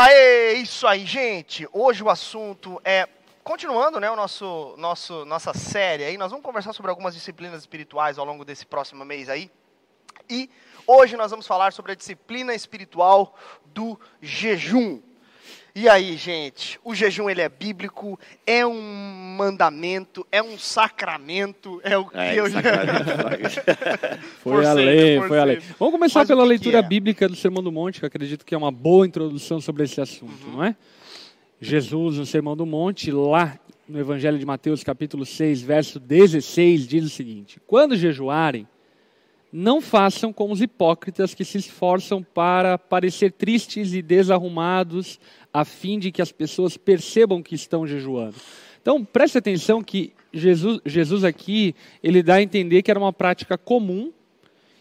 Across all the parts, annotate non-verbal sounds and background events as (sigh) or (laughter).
Aê, isso aí, gente. Hoje o assunto é continuando, né, o nosso nosso nossa série aí, nós vamos conversar sobre algumas disciplinas espirituais ao longo desse próximo mês aí. E hoje nós vamos falar sobre a disciplina espiritual do jejum. E aí, gente, o jejum ele é bíblico, é um mandamento, é um sacramento, é o que É, eu já... (laughs) Foi cento, por foi além. cento. Vamos começar Mas pela que leitura que é? bíblica do Sermão do Monte, que eu acredito que é uma boa introdução sobre esse assunto, Uhum. não é? Jesus, no Sermão do Monte, lá no Evangelho de Mateus, capítulo 6, verso 16, diz o seguinte: Quando jejuarem, não façam como os hipócritas que se esforçam para parecer tristes e desarrumados, a fim de que as pessoas percebam que estão jejuando. Então, preste atenção que Jesus, Jesus aqui, ele dá a entender que era uma prática comum,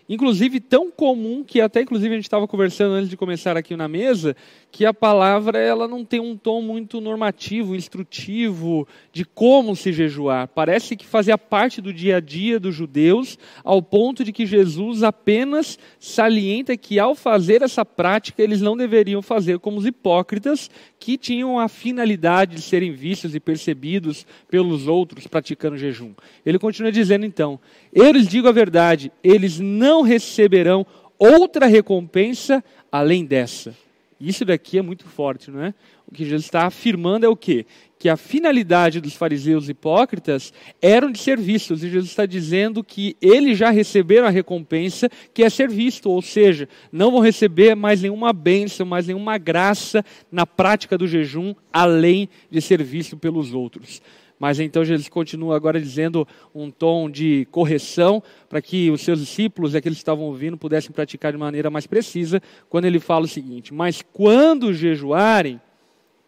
inclusive tão comum que até inclusive a gente estava conversando antes de começar aqui na mesa, que a palavra ela não tem um tom muito normativo, instrutivo de como se jejuar. Parece que fazia parte do dia a dia dos judeus, ao ponto de que Jesus apenas salienta que ao fazer essa prática eles não deveriam fazer como os hipócritas que tinham a finalidade de serem vistos e percebidos pelos outros praticando jejum. Ele continua dizendo então: Eu lhes digo a verdade, eles não receberão outra recompensa além dessa. Isso daqui é muito forte, não é? O que Jesus está afirmando é o quê? Que a finalidade dos fariseus hipócritas eram de ser vistos, e Jesus está dizendo que eles já receberam a recompensa que é ser visto, ou seja, não vão receber mais nenhuma bênção, mais nenhuma graça na prática do jejum, além de ser visto pelos outros. Mas então Jesus continua agora dizendo um tom de correção para que os seus discípulos aqueles que estavam ouvindo pudessem praticar de maneira mais precisa, quando ele fala o seguinte: Mas quando jejuarem,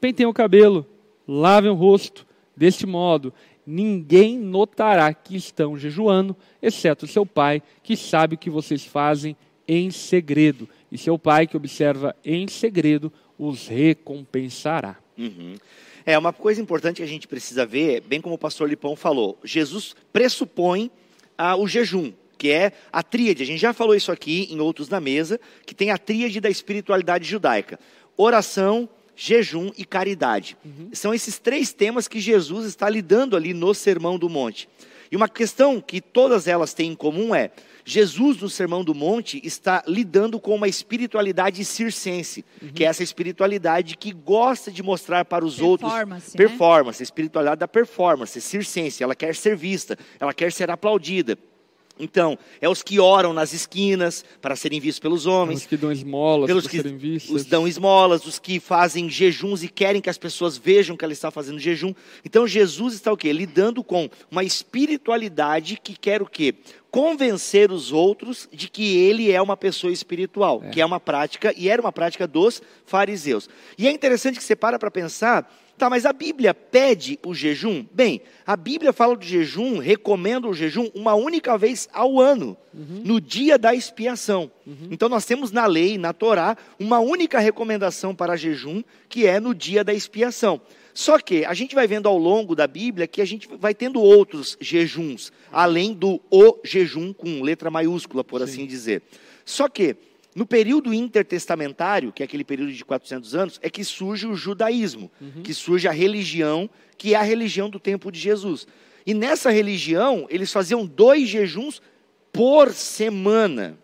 pentem o cabelo, lavem o rosto, deste modo ninguém notará que estão jejuando, exceto seu pai, que sabe o que vocês fazem em segredo. E seu pai, que observa em segredo, os recompensará. Uhum. É, uma coisa importante que a gente precisa ver, bem como o pastor Lipão falou, Jesus pressupõe ah, o jejum, que é a tríade. A gente já falou isso aqui em outros na mesa, que tem a tríade da espiritualidade judaica: oração, jejum e caridade. São esses três temas que Jesus está lidando ali no Sermão do Monte. E uma questão que todas elas têm em comum é: Jesus, no Sermão do Monte, está lidando com uma espiritualidade circense, que é essa espiritualidade que gosta de mostrar para os outros Performance, né? performance, a espiritualidade da performance, circense, ela quer ser vista, ela quer ser aplaudida. Então, é os que oram nas esquinas para serem vistos pelos homens, Os que dão esmolas pelos para que serem vistos. os dão esmolas, os que fazem jejuns e querem que as pessoas vejam que ela está fazendo jejum. Então Jesus está o quê? Lidando com uma espiritualidade que quer o quê? Convencer os outros de que ele é uma pessoa espiritual, que é uma prática e era uma prática dos fariseus. E é interessante que você para para pensar, tá, mas a Bíblia pede o jejum? Bem, a Bíblia fala do jejum, recomenda o jejum uma única vez ao ano, no dia da expiação. Então nós temos na lei, na Torá, uma única recomendação para jejum, que é no dia da expiação. Só que a gente vai vendo ao longo da Bíblia que a gente vai tendo outros jejuns, além do o jejum com letra maiúscula, por assim dizer. Só que no período intertestamentário, que é aquele período de 400 anos, é que surge o judaísmo, que surge a religião, que é a religião do tempo de Jesus. E nessa religião, eles faziam dois jejuns por semana.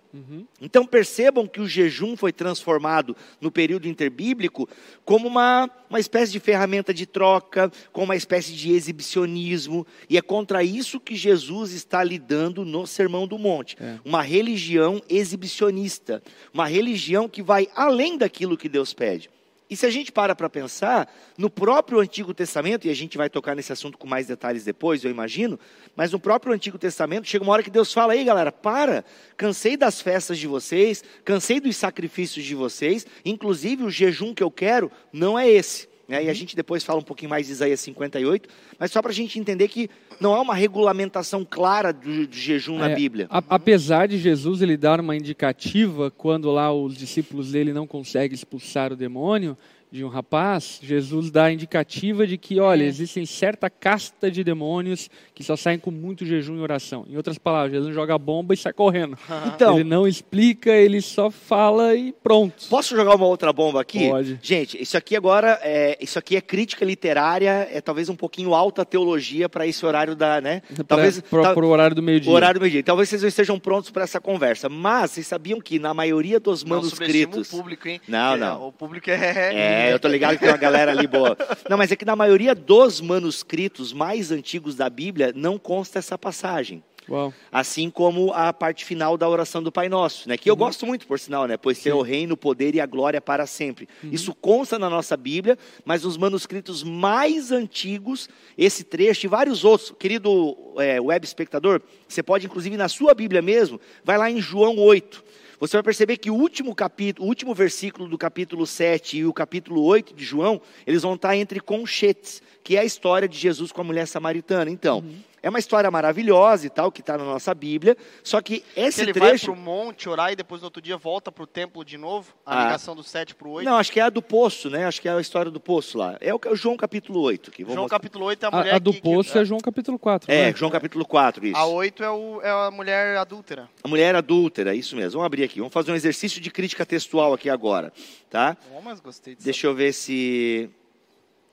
Então percebam que o jejum foi transformado no período interbíblico como uma, uma espécie de ferramenta de troca, como uma espécie de exibicionismo, e é contra isso que Jesus está lidando no Sermão do Monte. É. Uma religião exibicionista, uma religião que vai além daquilo que Deus pede. E se a gente para para pensar, no próprio Antigo Testamento, e a gente vai tocar nesse assunto com mais detalhes depois, eu imagino, mas no próprio Antigo Testamento chega uma hora que Deus fala: ei galera, para, cansei das festas de vocês, cansei dos sacrifícios de vocês, inclusive o jejum que eu quero não é esse. Né? E a gente depois fala um pouquinho mais de Isaías 58, mas só para a gente entender que não há uma regulamentação clara do, do jejum na É, Bíblia. a- apesar de Jesus ele dar uma indicativa quando lá os discípulos dele não conseguem expulsar o demônio, de um rapaz, Jesus dá a indicativa de que, olha, É. existem certa casta de demônios que só saem com muito jejum e oração. Em outras palavras, Jesus joga bomba e sai correndo. (laughs) Então, ele não explica, ele só fala e pronto. Posso jogar uma outra bomba aqui? Pode. Gente, isso aqui agora é, isso aqui é crítica literária, é talvez um pouquinho alta teologia para esse horário da, né? Talvez para o horário do meio-dia. horário do meio-dia. Talvez vocês não estejam prontos para essa conversa, mas vocês sabiam que na maioria dos Não manuscritos o público, hein? Não, É, não. O público é... É, eu tô ligado que tem uma galera ali boa. Não, mas é que na maioria dos manuscritos mais antigos da Bíblia não consta essa passagem. Uau. Assim como a parte final da oração do Pai Nosso, né? Que eu gosto muito, por sinal, né? Pois tem o reino, o poder e a glória para sempre. Isso consta na nossa Bíblia, mas nos manuscritos mais antigos, esse trecho e vários outros. Querido é, web espectador, você pode, inclusive, na sua Bíblia mesmo, vai lá em João 8. Você vai perceber que o último capítulo, o último versículo do capítulo 7 e o capítulo 8 de João, eles vão estar entre conchetes, que é a história de Jesus com a mulher samaritana. Então, é uma história maravilhosa e tal, que está na nossa Bíblia, só que Que esse ele vai trecho... pro monte orar e depois no outro dia volta pro templo de novo? A Ah. ligação do 7 pro 8? Não, acho que é a do poço, né? Acho que é a história do poço lá. É o o João capítulo 8. Que João mostrar. capítulo 8 é a mulher A, a do que, poço que, é João capítulo 4. É, né? João capítulo 4, isso. A 8 é, o, é a mulher adúltera. A mulher adúltera, isso mesmo. Vamos abrir aqui. Vamos fazer um exercício de crítica textual aqui agora, tá? Oh, mas gostei disso. Deixa eu ver se...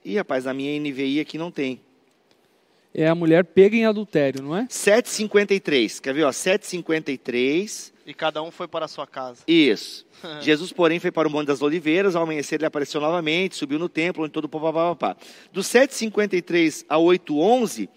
Ih, rapaz, na minha NVI aqui não tem. É a mulher pega em adultério, não é? 753. Quer ver, ó? 753. E cada um foi para a sua casa. Isso. (laughs) Jesus, porém, foi para o Monte das Oliveiras, ao amanhecer ele apareceu novamente, subiu no templo, onde todo o povo papapá. Do 753 a 811,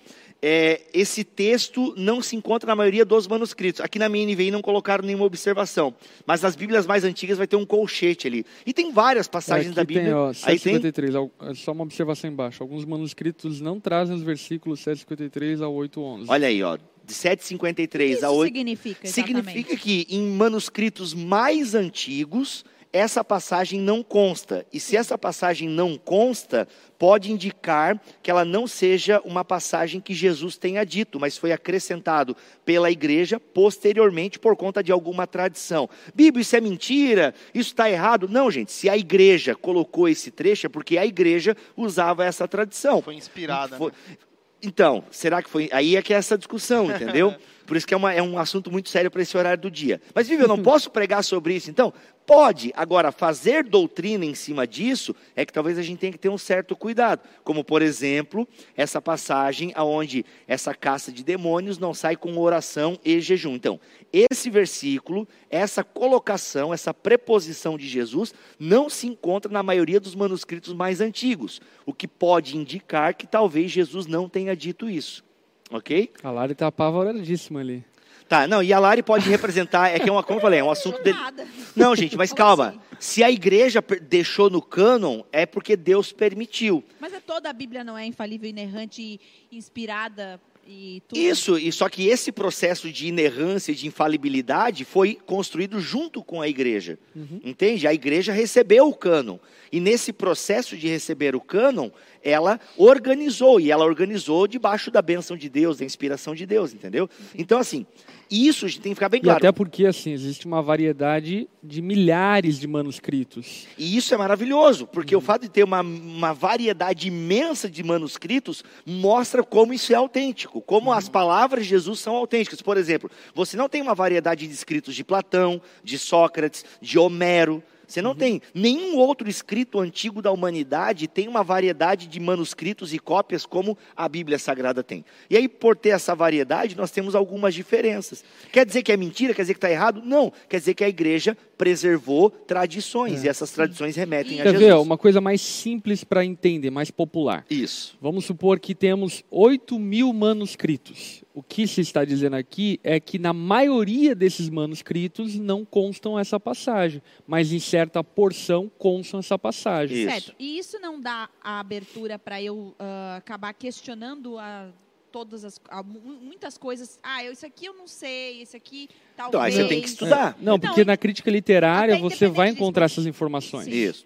é, esse texto não se encontra na maioria dos manuscritos. Aqui na minha NVI não colocaram nenhuma observação, mas nas Bíblias mais antigas vai ter um colchete ali. E tem várias passagens Aqui da Bíblia. Tem, ó, Aí tem 753, al- é só uma observação embaixo. Alguns manuscritos não trazem os versículos 753 a 811. Olha aí, ó, de 753 a Isso 8 significa exatamente? Significa que em manuscritos mais antigos, essa passagem não consta. E se essa passagem não consta, pode indicar que ela não seja uma passagem que Jesus tenha dito, mas foi acrescentado pela igreja posteriormente por conta de alguma tradição. Bíblia, isso é mentira? Isso está errado? Não, gente. Se a igreja colocou esse trecho, é porque a igreja usava essa tradição. Foi inspirada. Foi- né? Então, será que foi? Aí é que é essa discussão, (laughs) entendeu? Por isso que é, uma- é um assunto muito sério para esse horário do dia. Mas, Vivi, eu não (laughs) posso pregar sobre isso, então? Pode. Agora, fazer doutrina em cima disso é que talvez a gente tenha que ter um certo cuidado. Como, por exemplo, essa passagem onde essa caça de demônios não sai com oração e jejum. Então, esse versículo, essa colocação, essa preposição de Jesus não se encontra na maioria dos manuscritos mais antigos, o que pode indicar que talvez Jesus não tenha dito isso. Ok? A Lari está apavoradíssima ali. Tá, não, e a Lari pode representar, é que é uma, como eu falei, é um assunto dele. Não, gente, mas Como calma. assim? Se a igreja deixou no cânon, é porque Deus permitiu. Mas é toda a Bíblia não é infalível, inerrante, e inspirada e tudo? Isso, e só que esse processo de inerrância e de infalibilidade foi construído junto com a igreja. Entende? A igreja recebeu o cânon. E nesse processo de receber o cânon, ela organizou, e ela organizou debaixo da bênção de Deus, da inspiração de Deus, entendeu? Então, assim, isso a gente tem que ficar bem E claro. até porque, assim, existe uma variedade de milhares de manuscritos. E isso é maravilhoso, porque o fato de ter uma, uma variedade imensa de manuscritos mostra como isso é autêntico, como as palavras de Jesus são autênticas. Por exemplo, você não tem uma variedade de escritos de Platão, de Sócrates, de Homero. Você não tem nenhum outro escrito antigo da humanidade tem uma variedade de manuscritos e cópias como a Bíblia Sagrada tem. E aí, por ter essa variedade, nós temos algumas diferenças. Quer dizer que é mentira? Quer dizer que está errado? Não. Quer dizer que a igreja preservou tradições e essas tradições remetem a Quer Jesus. ver? Uma coisa mais simples para entender, mais popular. Isso. Vamos supor que temos 8 mil manuscritos. O que se está dizendo aqui é que na maioria desses manuscritos não constam essa passagem, mas em certa porção constam essa passagem. Isso. Certo. E isso não dá a abertura para eu ah, acabar questionando a todas as a mu- muitas coisas. Ah, eu, isso aqui eu não sei, isso aqui talvez. Então, aí você tem que estudar. Não, Então, porque na crítica literária você vai encontrar disso, essas informações. Sim. Isso.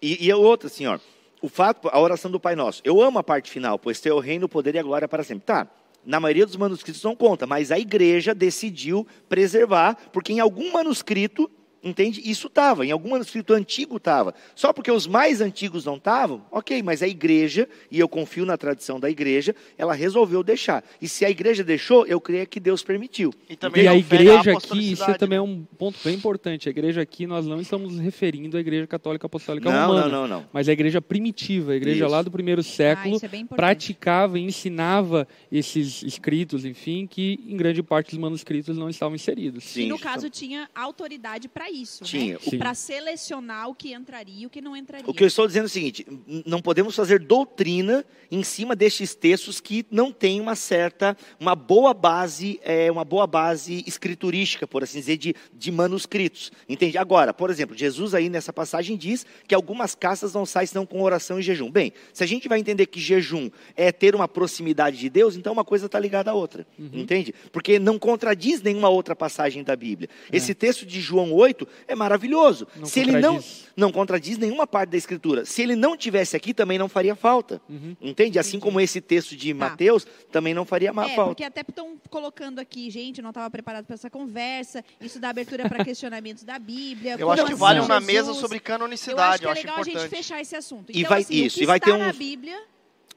E, e a outra, assim, ó, o fato, a oração do Pai Nosso. Eu amo a parte final, pois teu reino, o poder e a glória para sempre. Tá. Na maioria dos manuscritos não conta, mas a igreja decidiu preservar, porque em algum manuscrito Entende? Isso estava, em algum manuscrito antigo estava. Só porque os mais antigos não estavam, ok, mas a igreja, e eu confio na tradição da igreja, ela resolveu deixar. E se a igreja deixou, eu creio que Deus permitiu. E também E a igreja aqui, apostolicidade, isso é também é um ponto bem importante. A igreja aqui, nós não estamos referindo à igreja católica apostólica Não, romana. não, não, não. Mas a igreja primitiva, a igreja Isso. lá do primeiro Ah, século, isso é praticava e ensinava esses escritos, enfim, que em grande parte dos manuscritos não estavam inseridos. Sim. E no caso tinha autoridade para isso, Tinha. Sim. Para selecionar o que entraria e o que não entraria. O que eu estou dizendo é o seguinte: não podemos fazer doutrina em cima destes textos que não têm uma certa, uma boa base, é, uma boa base escriturística, por assim dizer, de, de manuscritos. Entende? Agora, por exemplo, Jesus aí nessa passagem diz que algumas casas não saem senão com oração e jejum. Bem, se a gente vai entender que jejum é ter uma proximidade de Deus, então uma coisa está ligada à outra. Entende? Porque não contradiz nenhuma outra passagem da Bíblia. Esse texto de João 8 é maravilhoso. Não se ele não, contradiz. não contradiz nenhuma parte da escritura. Se ele não tivesse aqui, também não faria falta. Entende? Assim como esse texto de Mateus também não faria ma- É, falta. porque até estão colocando aqui, gente, eu não estava preparado para essa conversa, isso dá abertura para (laughs) questionamentos da Bíblia. Eu acho que assim vale um na Jesus? mesa sobre Eu acho canonicidade, que é legal a gente importante. fechar esse assunto. E Então, vai- assim, isso, o que e vai está ter na um- Bíblia,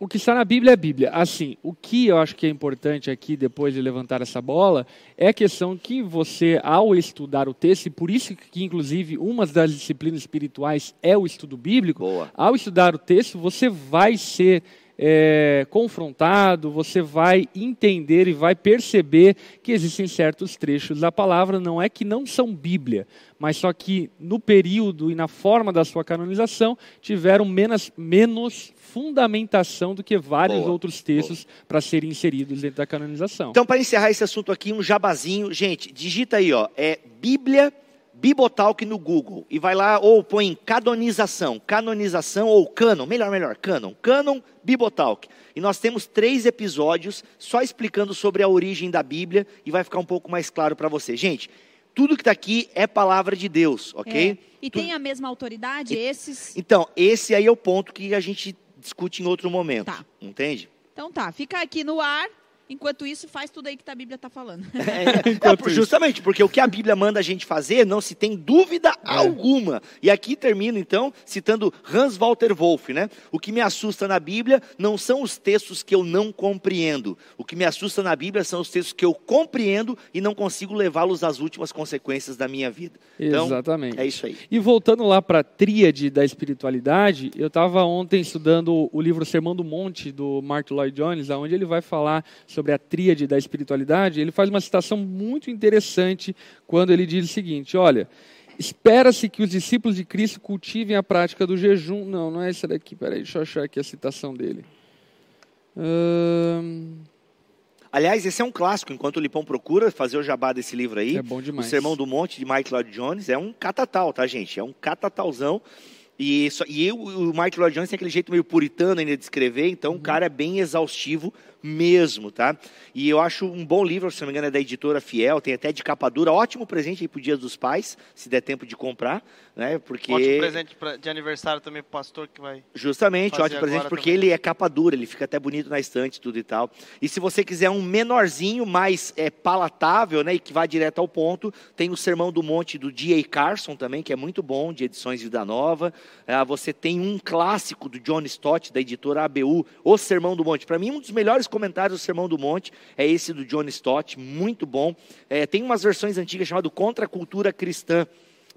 O que está na Bíblia é a Bíblia. Assim, o que eu acho que é importante aqui, depois de levantar essa bola, é a questão que você, ao estudar o texto, e por isso que, inclusive, uma das disciplinas espirituais é o estudo bíblico, Boa. ao estudar o texto, você vai ser é, confrontado, você vai entender e vai perceber que existem certos trechos da palavra, não é que não são Bíblia, mas só que no período e na forma da sua canonização tiveram menos, menos fundamentação do que vários Boa, outros textos para serem inseridos dentro da canonização. Então, para encerrar esse assunto aqui, um jabazinho. Gente, digita aí, ó. É Bíblia Bibotalk no Google. E vai lá, ou põe canonização. Canonização ou canon. Melhor, melhor. Canon. Canon Bibotalk. E nós temos três episódios só explicando sobre a origem da Bíblia. E vai ficar um pouco mais claro para você. Gente, tudo que está aqui é palavra de Deus, ok? é, e Tudo- tem a mesma autoridade, esses... Então, esse aí é o ponto que a gente discute em outro momento. Tá. Entende? Então tá, fica aqui no ar, enquanto isso faz tudo aí que a Bíblia está falando. (laughs) É, (laughs) é, justamente, porque o que a Bíblia manda a gente fazer não se tem dúvida alguma. E aqui termino, então, citando Hans Walter Wolff, né? O que me assusta na Bíblia não são os textos que eu não compreendo. O que me assusta na Bíblia são os textos que eu compreendo e não consigo levá-los às últimas consequências da minha vida. Então, Exatamente. é isso aí. E voltando lá para a tríade da espiritualidade, eu estava ontem estudando o livro Sermão do Monte, do Mark Lloyd Jones, onde ele vai falar sobre a tríade da espiritualidade. Ele faz uma citação muito interessante quando ele diz o seguinte: olha. Espera-se que os discípulos de Cristo cultivem a prática do jejum. Não, não é essa daqui. Peraí, deixa eu achar aqui a citação dele. Ahn, Aliás, esse é um clássico. Enquanto o Lipão procura fazer o jabá desse livro aí, é bom O demais. Sermão do Monte de Mike Lloyd Jones é um catatal, tá, gente? É um catatalzão. E, só, e eu, o Mike Lloyd Jones tem aquele jeito meio puritano ainda de escrever, então o cara é bem exaustivo mesmo, tá? E eu acho um bom livro, se não me engano, é da editora Fiel, tem até de capa dura, ótimo presente aí pro Dia dos Pais, se der tempo de comprar, né? Porque Ótimo presente pra- de aniversário também pro pastor que vai. Justamente, ótimo presente, porque também. ele é capa dura, ele fica até bonito na estante, tudo e tal. E se você quiser um menorzinho, mais é, palatável, né, e que vá direto ao ponto, tem o Sermão do Monte do D.A. Carson também, que é muito bom, de edições Vida Nova. Ah, você tem um clássico do John Stott, da editora ABU, O Sermão do Monte. Para mim, um dos melhores comentários do Sermão do Monte é esse do John Stott, muito bom. É, tem umas versões antigas chamado Contra a Cultura Cristã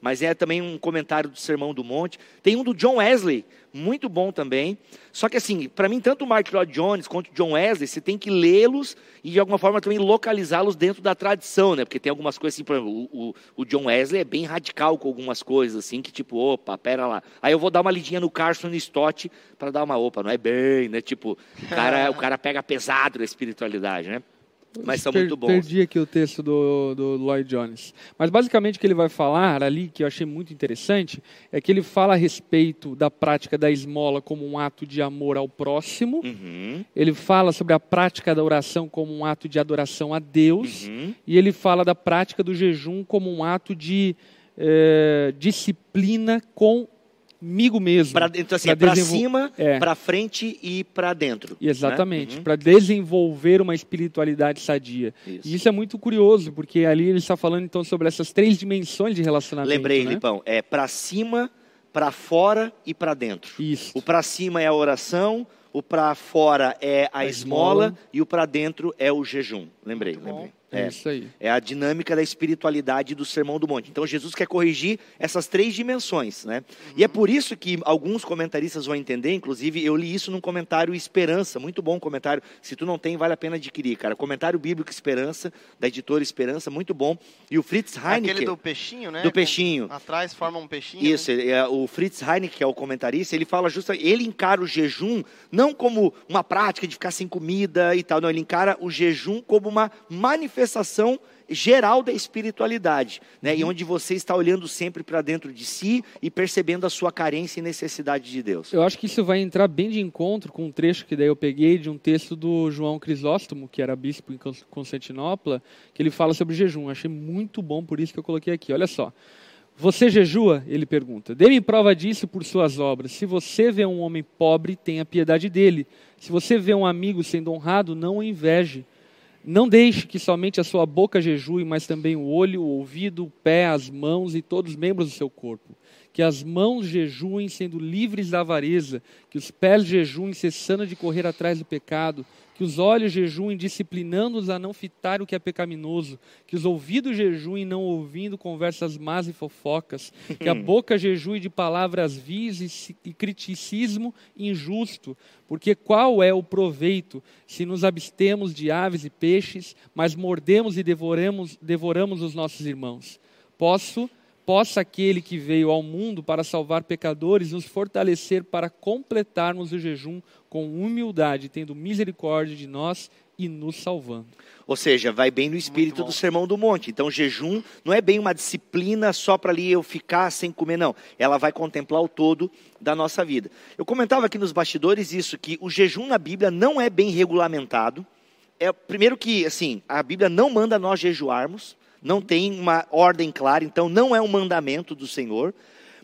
mas é também um comentário do Sermão do Monte. Tem um do John Wesley, muito bom também. Só que assim, para mim, tanto o Mark Lloyd Jones quanto o John Wesley, você tem que lê-los e de alguma forma também localizá-los dentro da tradição, né? Porque tem algumas coisas assim, por exemplo, o, o, John Wesley é bem radical com algumas coisas, assim, que tipo, opa, pera lá. Aí eu vou dar uma lidinha no Carson Stott para dar uma opa, não é bem, né? Tipo, o cara, o cara pega pesado na espiritualidade, né? Mas são Per- muito bons. Perdi aqui o texto do, do Lloyd Jones. Mas basicamente o que ele vai falar ali, que eu achei muito interessante, é que ele fala a respeito da prática da esmola como um ato de amor ao próximo. Uhum, Ele fala sobre a prática da oração como um ato de adoração a Deus. uhum. E ele fala da prática do jejum como um ato de eh, disciplina com comigo mesmo. Pra, então, assim, Pra é pra desenvol- cima, É. pra frente e pra dentro. Exatamente, né? Uhum. para desenvolver uma espiritualidade sadia. Isso. E isso é muito curioso, porque ali ele está falando então sobre essas três dimensões de relacionamento. Lembrei, né? Lipão, é pra cima, pra fora e pra dentro. Isso. O pra cima é a oração, o pra fora é a, A esmola, esmola. e o pra dentro é o jejum. Lembrei, lembrei. É, É, isso aí. é a dinâmica da espiritualidade do Sermão do Monte. Então Jesus quer corrigir essas três dimensões, né? E é por isso que alguns comentaristas vão entender, inclusive eu li isso num comentário Esperança, muito bom comentário. Se tu não tem, vale a pena adquirir, cara. Comentário bíblico Esperança, da editora Esperança, muito bom. E o Fritz Heineken, Aquele do peixinho, né? do peixinho. Atrás forma um peixinho. Isso, ele- é, o Fritz Heineken, que é o comentarista, ele fala justamente, ele encara o jejum não como uma prática de ficar sem comida e tal, não, ele encara o jejum como uma manifestação geral da espiritualidade, né? E onde você está olhando sempre para dentro de si e percebendo a sua carência e necessidade de Deus. Eu acho que isso vai entrar bem de encontro com um trecho que daí eu peguei de um texto do João Crisóstomo, que era bispo em Cons- Constantinopla, que ele fala sobre jejum. Achei muito bom, por isso que eu coloquei aqui. Olha só. Você jejua? Ele pergunta. Dê-me prova disso por suas obras. Se você vê um homem pobre, tenha piedade dele. Se você vê um amigo sendo honrado, não o inveje. Não deixe que somente a sua boca jejue, mas também o olho, o ouvido, o pé, as mãos e todos os membros do seu corpo. Que as mãos jejuem sendo livres da avareza, que os pés jejuem cessando de correr atrás do pecado, que os olhos jejuem disciplinando-os a não fitar o que é pecaminoso, que os ouvidos jejuem não ouvindo conversas más e fofocas, que a boca jejue de palavras vis e, e criticismo injusto, porque qual é o proveito se nos abstemos de aves e peixes, mas mordemos e devoramos, devoramos os nossos irmãos? Posso, possa aquele que veio ao mundo para salvar pecadores nos fortalecer para completarmos o jejum com humildade, tendo misericórdia de nós e nos salvando. Ou seja, vai bem no espírito do Sermão do Monte. Então, jejum não é bem uma disciplina só para ali eu ficar sem comer, não. Ela vai contemplar o todo da nossa vida. Eu comentava aqui nos bastidores isso, que o jejum na Bíblia não é bem regulamentado. É, primeiro que, assim, a Bíblia não manda nós jejuarmos, não tem uma ordem clara, então não é um mandamento do Senhor.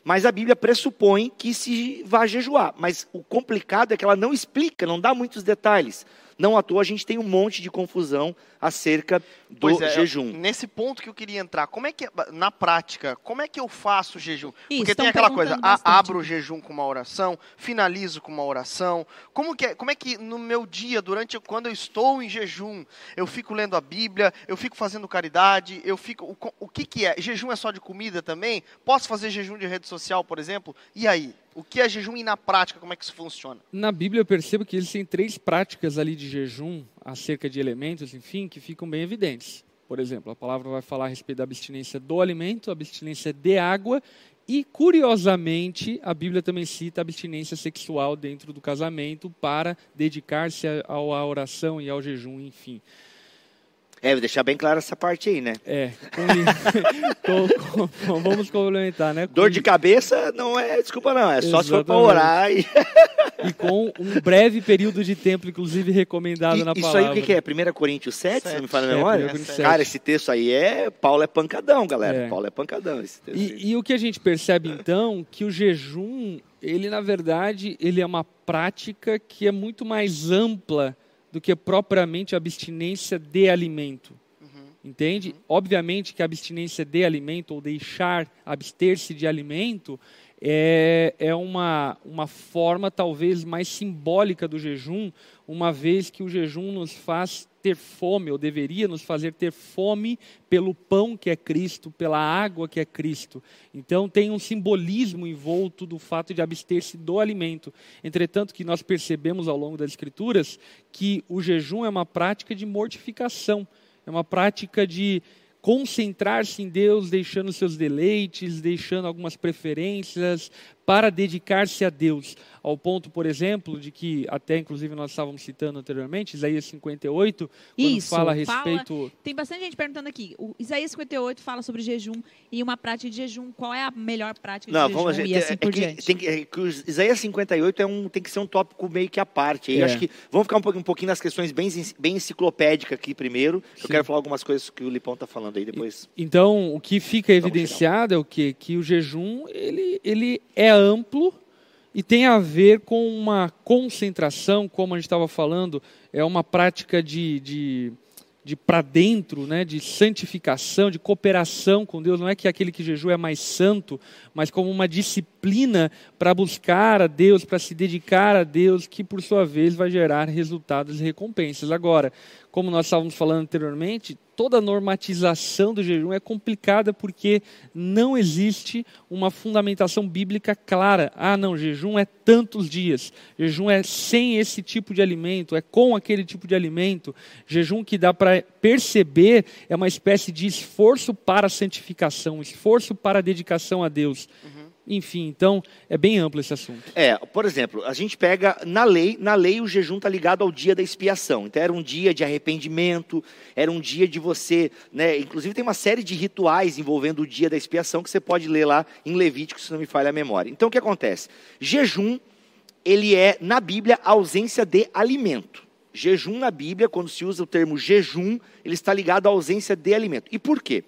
Mas a Bíblia pressupõe que se vá jejuar. Mas o complicado é que ela não explica, não dá muitos detalhes. Não à toa a gente tem um monte de confusão acerca do Pois é, jejum. Nesse ponto que eu queria entrar, como é que, na prática, como é que eu faço o jejum? Porque Isso, tem tão aquela coisa, a- abro o jejum com uma oração, finalizo com uma oração. Como, que é, como é que no meu dia, durante quando eu estou em jejum, eu fico lendo a Bíblia, eu fico fazendo caridade, eu fico. O, o que, que é? Jejum é só de comida também? Posso fazer jejum de rede social, por exemplo? E aí? O que é jejum e na prática, como é que isso funciona? Na Bíblia eu percebo que existem três práticas ali de jejum acerca de elementos, enfim, que ficam bem evidentes. Por exemplo, a palavra vai falar a respeito da abstinência do alimento, abstinência de água e, curiosamente, a Bíblia também cita a abstinência sexual dentro do casamento para dedicar-se à oração e ao jejum, enfim. É, deixar bem clara essa parte aí, né? É, (laughs) com com- com- vamos complementar, né? Dor de cabeça não é desculpa, não. É só se for para orar. E, E com um breve período de tempo, inclusive recomendado E na isso palavra. aí o que, é? 1 Coríntios 7, se não me falha a É, memória? 1 Coríntios Cara, 7. esse texto aí é. Paulo é pancadão, galera. É. Paulo é pancadão. Esse texto. E, e o que a gente percebe então, que o jejum, ele na verdade, ele é uma prática que é muito mais ampla do que propriamente a abstinência de alimento. Entende? Obviamente que a abstinência de alimento ou deixar abster-se de alimento é, é uma, uma forma talvez mais simbólica do jejum, uma vez que o jejum nos faz ter fome, ou deveria nos fazer ter fome pelo pão que é Cristo, pela água que é Cristo. Então tem um simbolismo envolto do fato de abster-se do alimento. Entretanto, que nós percebemos ao longo das Escrituras que o jejum é uma prática de mortificação, é uma prática de concentrar-se em Deus, deixando seus deleites, deixando algumas preferências para dedicar-se a Deus. Ao ponto, por exemplo, de que até inclusive nós estávamos citando anteriormente, Isaías 58, quando Isso, fala a fala- respeito Tem bastante gente perguntando aqui. O Isaías 58 fala sobre jejum e uma prática de jejum. Qual é a melhor prática de Não, jejum vamos e assim é, por que, diante? tem que, é que o Isaías 58 é um, tem que ser um tópico meio que à parte. É. acho que vamos ficar um pouquinho, um pouquinho nas questões bem, bem enciclopédicas aqui primeiro. Eu Sim. quero falar algumas coisas que o Lipão está falando aí depois. Então, o que fica evidenciado é o quê? Que o jejum, ele, ele é amplo e tem a ver com uma concentração, como a gente estava falando, é uma prática de, de, de para dentro, né, de santificação, de cooperação com Deus. Não é que aquele que jejua é mais santo, mas como uma disciplina para buscar a Deus, para se dedicar a Deus, que por sua vez vai gerar resultados e recompensas. Agora, como nós estávamos falando anteriormente, toda normatização do jejum é complicada porque não existe uma fundamentação bíblica clara. Ah, não, jejum é tantos dias, jejum é sem esse tipo de alimento, é com aquele tipo de alimento. Jejum que dá para perceber é uma espécie de esforço para a santificação, esforço para a dedicação a Deus. Enfim, então é bem amplo esse assunto. É, por exemplo, a gente pega na lei, na lei o jejum está ligado ao dia da expiação. Então era um dia de arrependimento, era um dia de você, né? Inclusive tem uma série de rituais envolvendo o dia da expiação que você pode ler lá em Levítico, se não me falha a memória. Então o que acontece? Jejum, ele é na Bíblia a ausência de alimento. Jejum na Bíblia, quando se usa o termo jejum, ele está ligado à ausência de alimento. E por quê?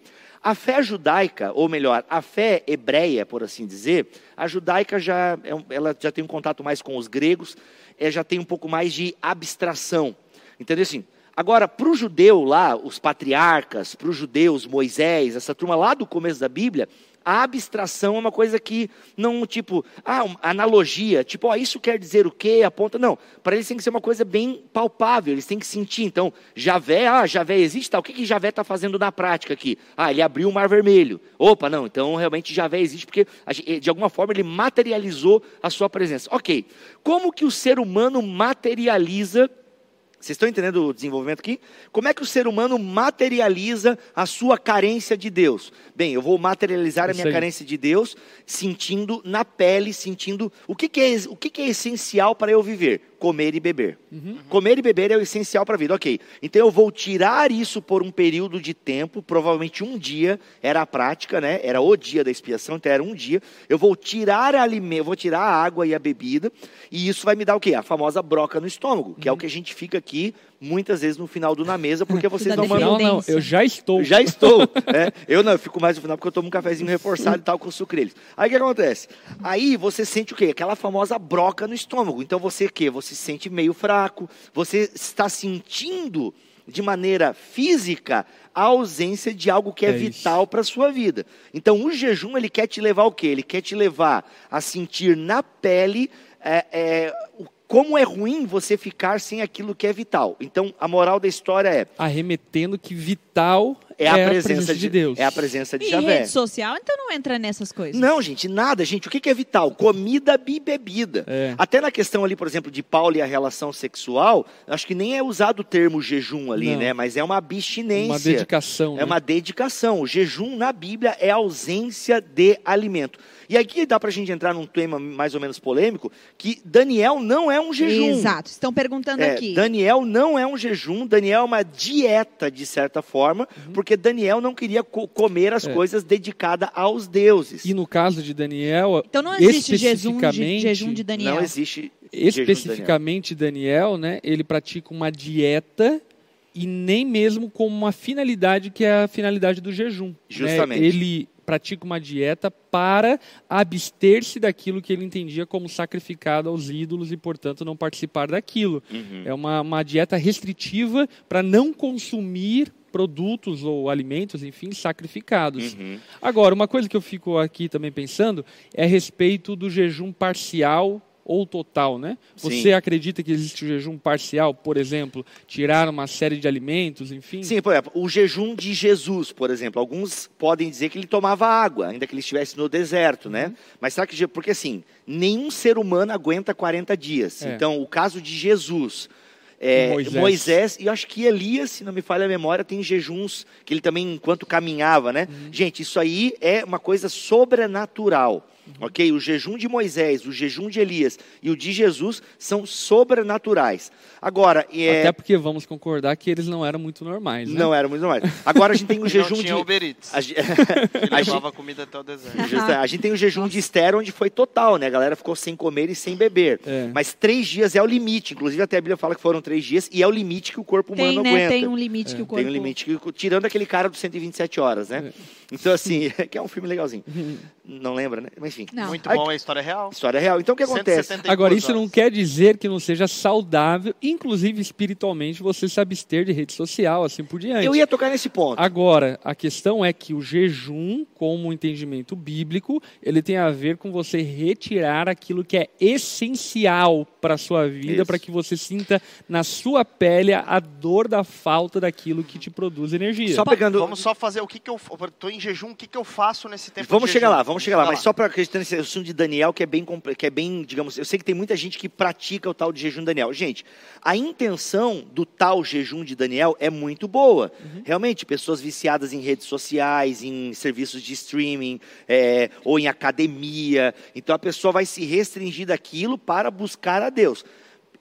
A fé judaica, ou melhor, a fé hebreia, por assim dizer, a judaica já, é ela já tem um contato mais com os gregos, é, já tem um pouco mais de abstração. Entendeu assim? Agora, para o judeu lá, os patriarcas, para os judeus, Moisés, essa turma lá do começo da Bíblia, a abstração é uma coisa que não, tipo, ah, analogia, tipo, ó, isso quer dizer o quê, aponta, não. Para eles tem que ser uma coisa bem palpável, eles têm que sentir. Então, Javé, ah, Javé existe, tá, o que, que Javé está fazendo na prática aqui? Ah, ele abriu o Mar Vermelho. Opa, não, então realmente Javé existe porque, gen- de alguma forma, ele materializou a sua presença. Ok, como que o ser humano materializa vocês estão entendendo o desenvolvimento aqui? Como é que o ser humano materializa a sua carência de Deus? Bem, eu vou materializar a minha carência de Deus sentindo na pele, sentindo o que, que é, o que, que é essencial para eu viver? Comer e beber. Comer e beber é o essencial para a vida, ok. Então eu vou tirar isso por um período de tempo, provavelmente um dia, era a prática, né? Era o dia da expiação, então era um dia. Eu vou tirar a alimento, vou tirar a água e a bebida, e isso vai me dar o quê? A famosa broca no estômago, que é o que a gente fica aqui muitas vezes no final do na mesa, porque vocês (laughs) não mandam Não, não, eu já estou. eu já estou. né? Eu não, eu fico mais no final porque eu tomo um cafezinho reforçado e tal com sucrilhos. Aí o que acontece? Aí você sente o quê? Aquela famosa broca no estômago. Então você o quê? Você se sente meio fraco, você está sentindo de maneira física a ausência de algo que é, É vital para a sua vida. Então o jejum ele quer te levar ao quê? Ele quer te levar a sentir na pele é, é, o- como é ruim você ficar sem aquilo que é vital. Então a moral da história é Arremetendo que vital é a, presença, de Deus. É a presença de E Javé. rede social, então não entra nessas coisas. Não, gente, nada, gente. O que que é vital? Comida e bebida. É. Até na questão ali, por exemplo, de Paulo e a relação sexual, acho que nem é usado o termo jejum ali, Não. né? Mas é uma abstinência. Uma dedicação. É né? uma dedicação. O jejum na Bíblia é ausência de alimento. E aqui dá pra gente entrar num tema mais ou menos polêmico, que Daniel não é um jejum. Exato. Estão perguntando É, aqui. Daniel não é um jejum, Daniel é uma dieta, de certa forma, porque Daniel não queria co- comer as. É. coisas dedicadas aos deuses. E no caso de Daniel, Então não existe jejum de, especificamente- jejum de Daniel. Não existe jejum de Daniel. especificamente Daniel, né, ele pratica uma dieta e nem mesmo com uma finalidade que é a finalidade do jejum. né? Justamente. Ele pratica uma dieta para abster-se daquilo que ele entendia como sacrificado aos ídolos e, portanto, não participar daquilo. Uhum. É uma, uma dieta restritiva para não consumir produtos ou alimentos, enfim, sacrificados. Uhum. Agora, uma coisa que eu fico aqui também pensando é a respeito do jejum parcial ou total, né? Você Sim. acredita que existe o jejum parcial, por exemplo, tirar uma série de alimentos, enfim? Sim, por exemplo, o jejum de Jesus, por exemplo. Alguns podem dizer que ele tomava água, ainda que ele estivesse no deserto, né? Uhum. Mas será que. Porque assim, nenhum ser humano aguenta 40 dias. É. Então, o caso de Jesus. É, Moisés. Moisés. e eu acho que Elias, se não me falha a memória, tem jejuns que ele também, enquanto caminhava, né? Uhum. Gente, isso aí é uma coisa sobrenatural. Uhum. Ok? O jejum de Moisés, o jejum de Elias e o de Jesus são sobrenaturais. Agora, é, Até porque vamos concordar que eles não eram muito normais, né? não era muito mais. Agora a gente tem (laughs) o E jejum não tinha de. Uber Eats, A, (laughs) a gente, levava comida até o deserto. justa- a gente tem o jejum de Esther, onde foi total, né? A galera ficou sem comer e sem beber. É. Mas três dias é o limite. Inclusive, até a Bíblia fala que foram três dias, e é o limite que o corpo Tem, humano né? aguenta. Tem um limite que o corpo... Tem um limite, que, tirando aquele cara dos 127 horas, né? Então, assim, (laughs) que é um filme legalzinho. Não lembra, né? Mas enfim. Não. Muito bom, é história real. História real. Então o que acontece? 172 Agora, isso não horas. quer dizer que não seja saudável, inclusive espiritualmente, você se abster de rede social, assim por diante. Eu ia tocar nesse ponto. Agora, a questão é que o jejum, como um entendimento bíblico, ele tem a ver com você retirar aquilo que é essencial para a sua vida, para que você sinta na sua pele a dor da falta daquilo que te produz energia. Só pegando. Vamos só fazer o que que eu... Tô em jejum, o que que eu faço nesse tempo Vamos de chegar jejum? lá, vamos chegar lá. Mas só para acreditar nesse assunto de Daniel, que é bem, que é bem, digamos, eu sei que tem muita gente que pratica o tal de jejum de Daniel. Gente, a intenção do tal jejum de Daniel é muito boa. Realmente, pessoas viciadas em redes sociais, em serviços de streaming, é, ou em academia. Então a pessoa vai se restringir daquilo para buscar a Deus.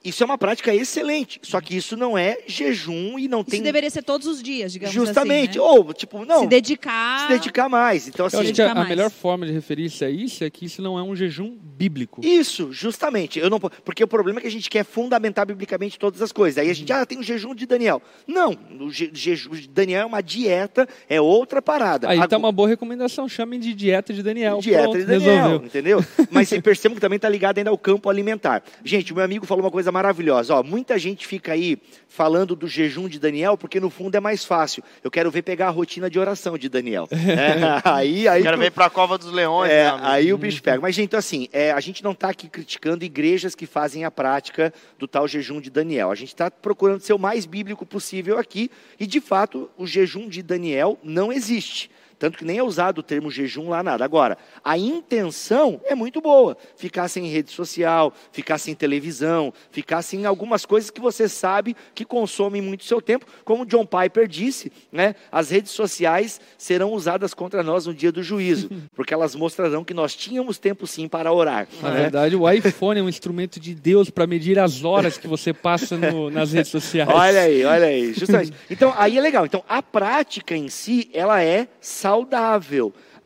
Isso é uma prática excelente, só que isso não é jejum e não Isso tem deveria ser todos os dias, digamos justamente, assim. né? ou tipo, não, se dedicar. se dedicar mais. Então Eu assim, acho que a, a melhor forma de referir-se a isso é que isso não é um jejum bíblico. Isso, justamente. Eu não, po- porque o problema é que a gente quer fundamentar biblicamente todas as coisas. Aí a gente, ah, tem o jejum de Daniel. Não, o je- jejum de Daniel é uma dieta, é outra parada. Aí tá Agora- uma boa recomendação, chamem de dieta de Daniel. Dieta Pronto, de Daniel, resolveu. entendeu? Mas percebam que também está ligado ainda ao campo alimentar. Gente, o meu amigo falou uma coisa maravilhosa. Ó, muita gente fica aí falando do jejum de Daniel, porque no fundo é mais fácil. Eu quero ver pegar a rotina de oração de Daniel. É, (laughs) aí, aí Quero tu- ver pra Cova dos Leões, É, amigo. aí o bicho pega. Mas, gente, então, assim, é, a gente não está aqui criticando igrejas que fazem a prática do tal jejum de Daniel. A gente está procurando ser o mais bíblico possível aqui. E, de fato, o jejum de Daniel não existe. Tanto que nem é usado o termo jejum lá nada. Agora, a intenção é muito boa. Ficar sem rede social, ficar sem televisão, ficar sem algumas coisas que você sabe que consomem muito seu tempo. Como John Piper disse, né, as redes sociais serão usadas contra nós no dia do juízo, (laughs) porque elas mostrarão que nós tínhamos tempo sim para orar. Na né? verdade, o iPhone é um instrumento de Deus para medir as horas que você passa no- nas redes sociais. Olha aí, olha aí, justamente. Então, aí é legal. Então, a prática em si, ela é saudável.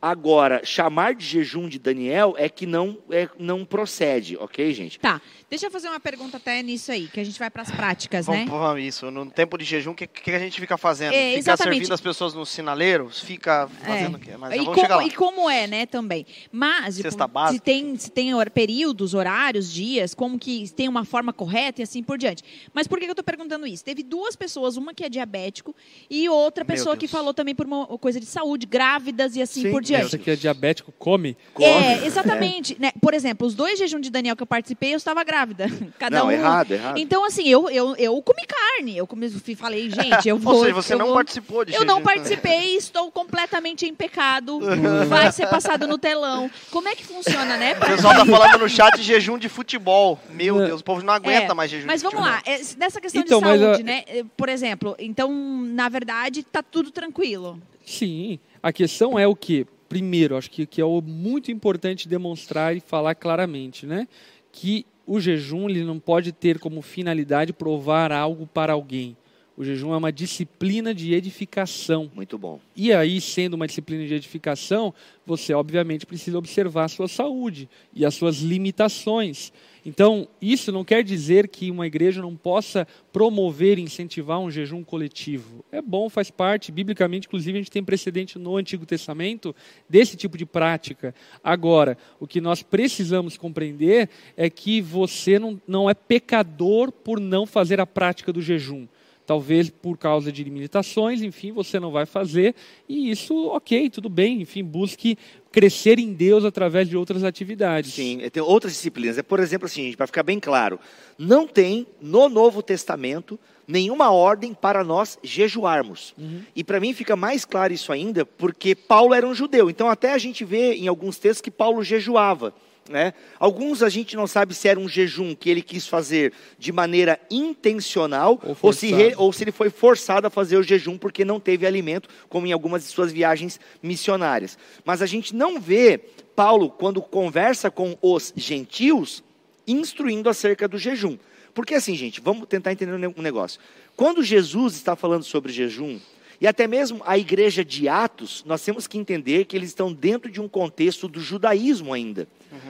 Agora, chamar de jejum de Daniel é que não, é, não procede, ok, gente? Tá, deixa eu fazer uma pergunta até nisso aí, que a gente vai para as práticas, Vamos, né? vamos isso. No tempo de jejum, o que, que a gente fica fazendo? É, fica exatamente. servindo as pessoas nos sinaleiros? Fica fazendo o quê? Mas e, vamos como, e como é, né, também. Mas, tipo, Cesta se tem, se tem hor- períodos, horários, dias, como que tem uma forma correta e assim por diante. Mas por que eu tô perguntando isso? Teve duas pessoas, uma que é diabético e outra Meu pessoa que falou também por uma coisa de saúde, grávidas e assim Sim, por diante. Você que é diabético, come. É, exatamente. Né? Por exemplo, os dois jejum de Daniel que eu participei, eu estava grávida. (laughs) Cada Não, um. errado, errado. Então, assim, eu, eu, eu comi carne. Eu comi, falei, gente, eu (laughs) vou. Ou seja, você eu não vou- participou de Eu não participei, (laughs) estou completamente em pecado. Vai ser passado no telão. Como é que funciona, né? O pessoal tá falando no chat jejum de futebol. Meu É. Deus, o povo não aguenta É, mais jejum Mas de vamos futebol. lá, é, nessa questão Então, de saúde, a- né? É, Por exemplo, então, na verdade, tá tudo tranquilo. Sim. A questão é o que? Primeiro, acho que, que é o muito importante demonstrar e falar claramente, né? Que o jejum ele não pode ter como finalidade provar algo para alguém. O jejum é uma disciplina de edificação. Muito bom. E aí, sendo uma disciplina de edificação, você obviamente precisa observar a sua saúde e as suas limitações. Então, isso não quer dizer que uma igreja não possa promover e incentivar um jejum coletivo. É bom, faz parte. Biblicamente, inclusive, a gente tem precedente no Antigo Testamento desse tipo de prática. Agora, o que nós precisamos compreender é que você não, não é pecador por não fazer a prática do jejum talvez por causa de limitações, enfim, você não vai fazer, e isso, ok, tudo bem, enfim, busque crescer em Deus através de outras atividades. Sim, tem outras disciplinas. É, por exemplo, assim, para ficar bem claro, não tem no Novo Testamento nenhuma ordem para nós jejuarmos. E para mim fica mais claro isso ainda, porque Paulo era um judeu. Então até a gente vê em alguns textos que Paulo jejuava. Né? Alguns a gente não sabe se era um jejum que ele quis fazer de maneira intencional Ou ou, se, re- ou se ele foi forçado a fazer o jejum porque não teve alimento, como em algumas de suas viagens missionárias. Mas a gente não vê Paulo, quando conversa com os gentios, instruindo acerca do jejum. Porque assim, gente, vamos tentar entender um negócio. Quando Jesus está falando sobre jejum, e até mesmo a igreja de Atos, nós temos que entender que eles estão dentro de um contexto do judaísmo ainda.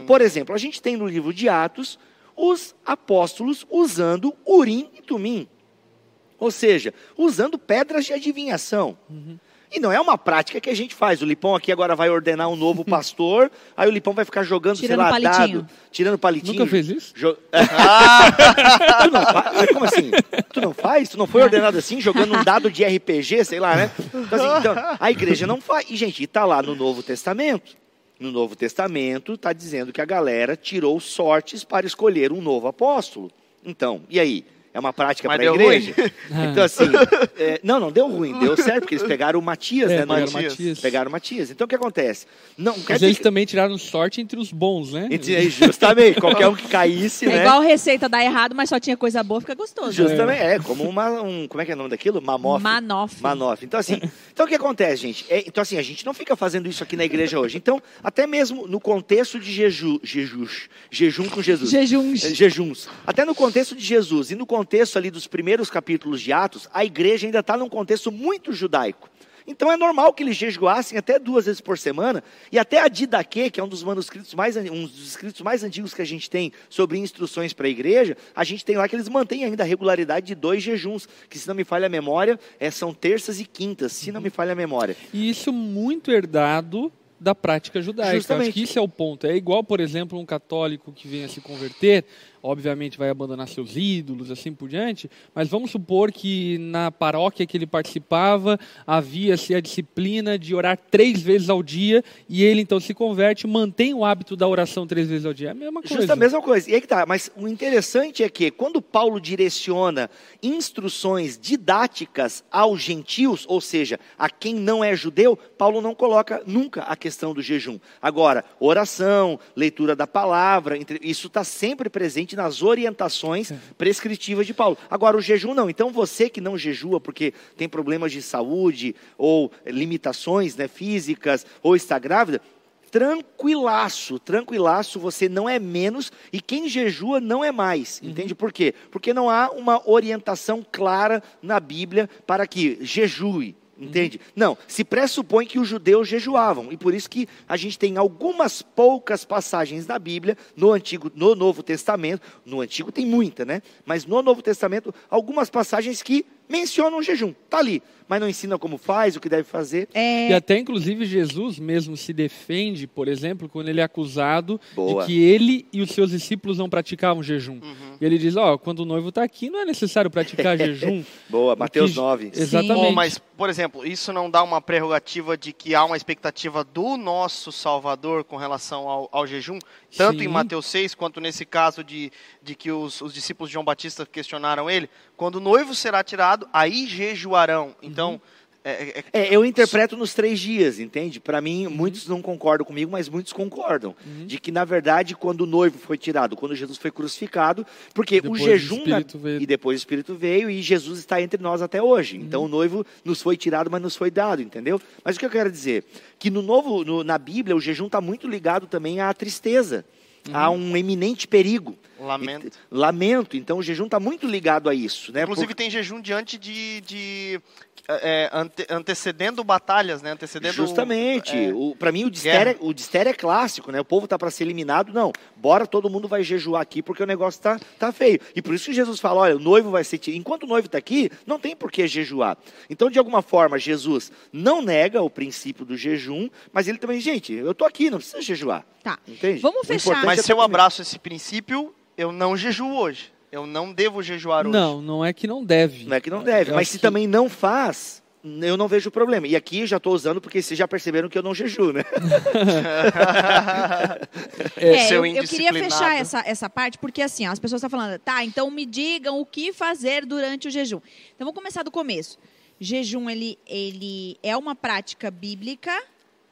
Por exemplo, a gente tem no livro de Atos os apóstolos usando urim e tumim. Ou seja, usando pedras de adivinhação. E não é uma prática que a gente faz. O Lipão aqui agora vai ordenar um novo (laughs) pastor, aí o Lipão vai ficar jogando, Tirando sei lá, palitinho. dado, tirando palitinho. Nunca fez isso? Jo- (laughs) tu não faz? Mas Como assim? Tu não faz? Tu não foi ordenado assim, jogando um dado de RPG, sei lá, né? Então, assim, então, a igreja não faz. E, gente, e tá lá no Novo Testamento. No Novo Testamento está dizendo que a galera tirou sortes para escolher um novo apóstolo. Então, e aí? É uma prática para a igreja? (laughs) Então, assim, (laughs) é, não, não deu ruim, deu certo, porque eles pegaram o Matias, É, né? pegaram o Matias. Matias. Pegaram o Matias. Então, o que acontece? Não, quer Mas dizer eles também tiraram sorte entre os bons, né? entre- justamente, qualquer um que caísse, (laughs) É né? igual receita dá errado, mas só tinha coisa boa, fica gostoso. Justamente, é, como uma, um, como é que é o nome daquilo? Mamof. Manof. Manof. Então, assim, então o que acontece, gente? É, então, assim, a gente não fica fazendo isso aqui na igreja hoje. Então, até mesmo no contexto de jeju, jejus, jejum com Jesus. Jejuns. É, jejuns. Até no contexto de Jesus e no contexto ali dos primeiros capítulos de Atos, a igreja ainda está num contexto muito judaico. Então é normal que eles jejuassem até duas vezes por semana, e até a Didaquê, que é um dos manuscritos mais um dos escritos mais antigos que a gente tem sobre instruções para a igreja, a gente tem lá que eles mantêm ainda a regularidade de dois jejuns, que se não me falha a memória, é, são terças e quintas, se não me falha a memória. E isso muito herdado da prática judaica. Justamente. Acho que isso é o ponto. É igual, por exemplo, um católico que venha se converter, obviamente vai abandonar seus ídolos, assim por diante, mas vamos supor que na paróquia que ele participava havia-se a disciplina de orar três vezes ao dia e ele então se converte, mantém o hábito da oração três vezes ao dia. É a mesma coisa. Justa a mesma coisa. E aí que tá. Mas o interessante é que quando Paulo direciona instruções didáticas aos gentios, ou seja, a quem não é judeu, Paulo não coloca nunca a questão do jejum. Agora, oração, leitura da palavra, isso está sempre presente nas orientações prescritivas de Paulo. Agora, o jejum não. Então, você que não jejua porque tem problemas de saúde ou limitações né, físicas ou está grávida, tranquilaço, tranquilaço, você não é menos e quem jejua não é mais. Entende por quê? Porque não há uma orientação clara na Bíblia para que jejue. Entende? Não, se pressupõe que os judeus jejuavam, e por isso que a gente tem algumas poucas passagens na Bíblia, no Antigo, no Novo Testamento, no Antigo tem muita, né? Mas no Novo Testamento, algumas passagens que mencionam o jejum. Tá ali, mas não ensina como faz, o que deve fazer. E É, até, inclusive, Jesus mesmo se defende, por exemplo, quando ele é acusado Boa. de que ele e os seus discípulos não praticavam jejum. Uhum. E ele diz, ó, quando o noivo está aqui, não é necessário praticar (laughs) jejum. Boa, Mateus que- 9. Exatamente. Bom, mas, por exemplo, isso não dá uma prerrogativa de que há uma expectativa do nosso Salvador com relação ao, ao jejum, tanto Sim. em Mateus 6, quanto nesse caso de, de que os, os discípulos de João Batista questionaram ele. Quando o noivo será tirado, aí jejuarão. Então, Uhum. É- é- É, eu interpreto nos três dias, entende? Para mim, muitos não concordam comigo, mas muitos concordam. De que, na verdade, quando o noivo foi tirado, quando Jesus foi crucificado, porque Depois o o jejum. Espírito veio. E depois o Espírito veio e Jesus está entre nós até hoje. Então o noivo nos foi tirado, mas nos foi dado, entendeu? Mas o que eu quero dizer? Que no novo, no- na Bíblia, o jejum está muito ligado também à tristeza. Há um eminente perigo. Lamento. Lamento. Então o jejum está muito ligado a isso. Né? Inclusive, tem jejum diante de. de é, ante- antecedendo batalhas, né? Antecedendo. Justamente. é, O, para mim, o distério, o distério é clássico, né? O povo tá para ser eliminado. Não, bora, todo mundo vai jejuar aqui porque o negócio tá, tá feio. E por isso que Jesus fala: olha, o noivo vai ser. Enquanto o noivo está aqui, não tem por que jejuar. Então, de alguma forma, Jesus não nega o princípio do jejum, mas ele também, gente, eu tô aqui, não precisa jejuar. tá. Entende? Vamos O fechar. importante Mas é se eu abraço esse princípio, eu não jejuo hoje. Eu não devo jejuar hoje. Não, não é que não deve. Não é que não deve, Eu mas se que- também não faz, eu não vejo problema. E aqui já estou usando porque vocês já perceberam que eu não jejuo, né? (laughs) É, seu eu, eu queria fechar essa, essa parte, porque assim, ó, as pessoas estão falando, tá, então me digam o que fazer durante o jejum. Então vamos começar do começo. Jejum, ele, ele é uma prática bíblica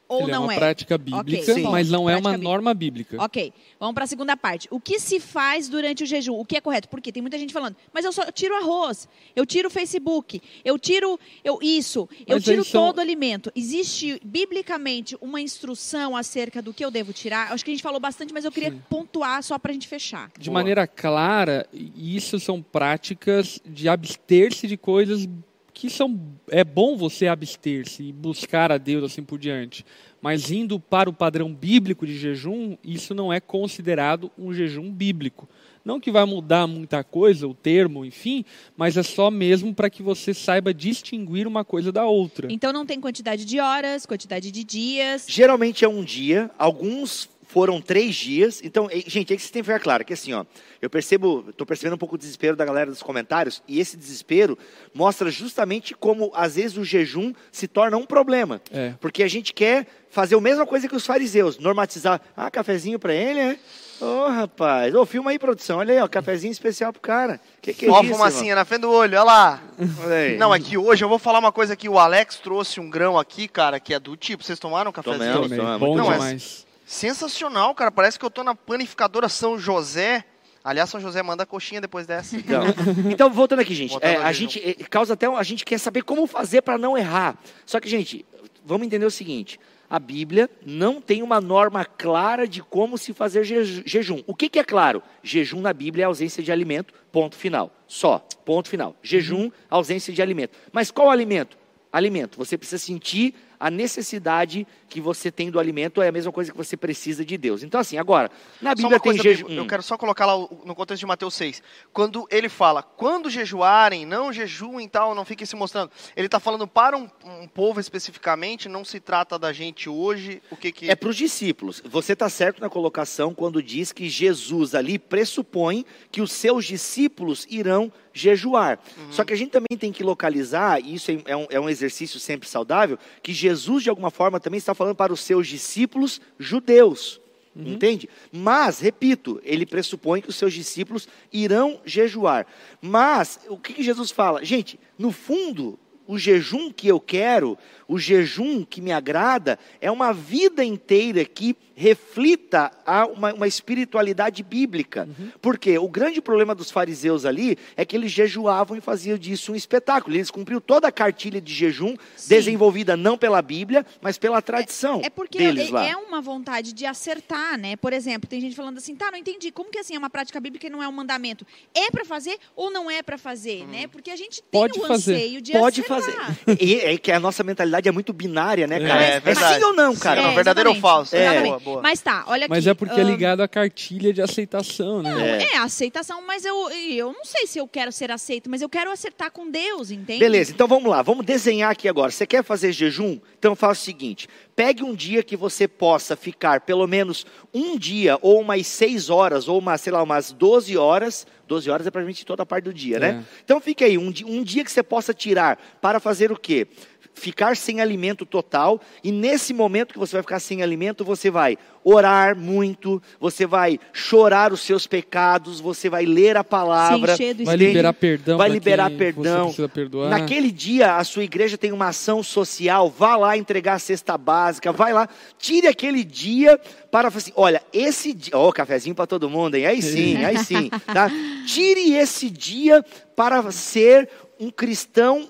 ou Ele não é uma é? prática bíblica, Sim. mas não é Prática uma bíblica. norma bíblica. Ok, vamos para a segunda parte. O que se faz durante o jejum? O que é correto? Porque tem muita gente falando, mas eu só eu tiro arroz, eu tiro o Facebook, eu tiro eu, isso, eu Mas tiro eles são- todo o alimento. Existe, biblicamente, uma instrução acerca do que eu devo tirar? Acho que a gente falou bastante, mas eu queria Sim. pontuar só para a gente fechar. De Boa. maneira clara, isso são práticas de abster-se de coisas que são é bom você abster-se e buscar a Deus assim por diante. Mas indo para o padrão bíblico de jejum, isso não é considerado um jejum bíblico. Não que vai mudar muita coisa, o termo, enfim, mas é só mesmo para que você saiba distinguir uma coisa da outra. Então não tem quantidade de horas, quantidade de dias. Geralmente é um dia, alguns foram três dias. Então, gente, é que vocês têm que ficar claro que assim, ó, eu percebo, estou percebendo um pouco o desespero da galera dos comentários, e esse desespero mostra justamente como às vezes o jejum se torna um problema. É. Porque a gente quer fazer a mesma coisa que os fariseus, normatizar, ah, cafezinho para ele, né? Ô, rapaz, ô, filma aí, produção, olha aí, ó, cafezinho especial pro cara. Que que é Ó, a isso, fumacinha na frente do olho, olha lá. Olha aí. Não, é que hoje eu vou falar uma coisa aqui. O Alex trouxe um grão aqui, cara, que é do tipo. Vocês tomaram um cafezinho? Tomamos. Também, Não, é bom muito bom. Sensacional, cara. Parece que eu tô na panificadora São José. Aliás, São José manda coxinha depois dessa. (laughs) Então, então, voltando aqui, gente. É, a gente é, causa até. A gente quer saber como fazer para não errar. Só que, gente, vamos entender o seguinte: a Bíblia não tem uma norma clara de como se fazer je- jejum. O que, que é claro? Jejum na Bíblia é ausência de alimento, ponto final. Só, ponto final. Jejum, ausência de alimento. Mas qual alimento? Alimento. Você precisa sentir a necessidade que você tem do alimento, é a mesma coisa que você precisa de Deus. Então, assim, agora, na Bíblia tem jejum. Eu quero só colocar lá no contexto de Mateus 6. Quando ele fala, quando jejuarem, não jejuem e tal, não fiquem se mostrando. Ele está falando para um, um povo especificamente, não se trata da gente hoje, o que que... É para os discípulos. Você está certo na colocação quando diz que Jesus ali pressupõe que os seus discípulos irão jejuar. Só que a gente também tem que localizar, e isso é um, é um exercício sempre saudável, que Jesus, de alguma forma, também está falando para os seus discípulos judeus. Entende? Mas, repito, ele pressupõe que os seus discípulos irão jejuar. Mas, o que, que Jesus fala? Gente, no fundo, o jejum que eu quero, o jejum que me agrada, é uma vida inteira que reflita a uma, uma espiritualidade bíblica. Porque o grande problema dos fariseus ali é que eles jejuavam e faziam disso um espetáculo. Eles cumpriram toda a cartilha de jejum, Sim. desenvolvida não pela Bíblia, mas pela tradição É porque deles é, lá. é uma vontade de acertar, né? Por exemplo, tem gente falando assim, tá, não entendi, como que assim é uma prática bíblica e não é um mandamento? É pra fazer ou não é pra fazer, né? Porque a gente tem Pode o fazer. anseio de Pode acertar. fazer. E é que a nossa mentalidade é muito binária, né, cara? É, É, verdade. sim ou não, cara? Não, verdadeiro ou falso? É. Boa, boa. Mas tá, olha aqui. Mas é porque é ahn, ligado à cartilha de aceitação, né? É, aceitação, mas eu, eu não sei se eu quero ser aceito, mas eu quero acertar com Deus, entende? Beleza, então vamos lá, vamos desenhar aqui agora. Você quer fazer jejum? Então faça o seguinte: pegue um dia que você possa ficar pelo menos um dia, ou umas seis horas, ou uma, sei lá, umas 12 horas. 12 horas é praticamente toda a parte do dia, né? É. Então fique aí, um, um dia que você possa tirar para fazer o quê? Ficar sem alimento total, e nesse momento que você vai ficar sem alimento, você vai orar muito, você vai chorar os seus pecados, você vai ler a palavra, Vai liberar perdão. Vai liberar perdão. Naquele dia, a sua igreja tem uma ação social, vá lá entregar a cesta básica, vai lá, tire aquele dia para assim, olha, esse dia, ó, cafezinho para todo mundo, hein? Aí sim, aí sim, tá? (laughs) Tire esse dia para ser um cristão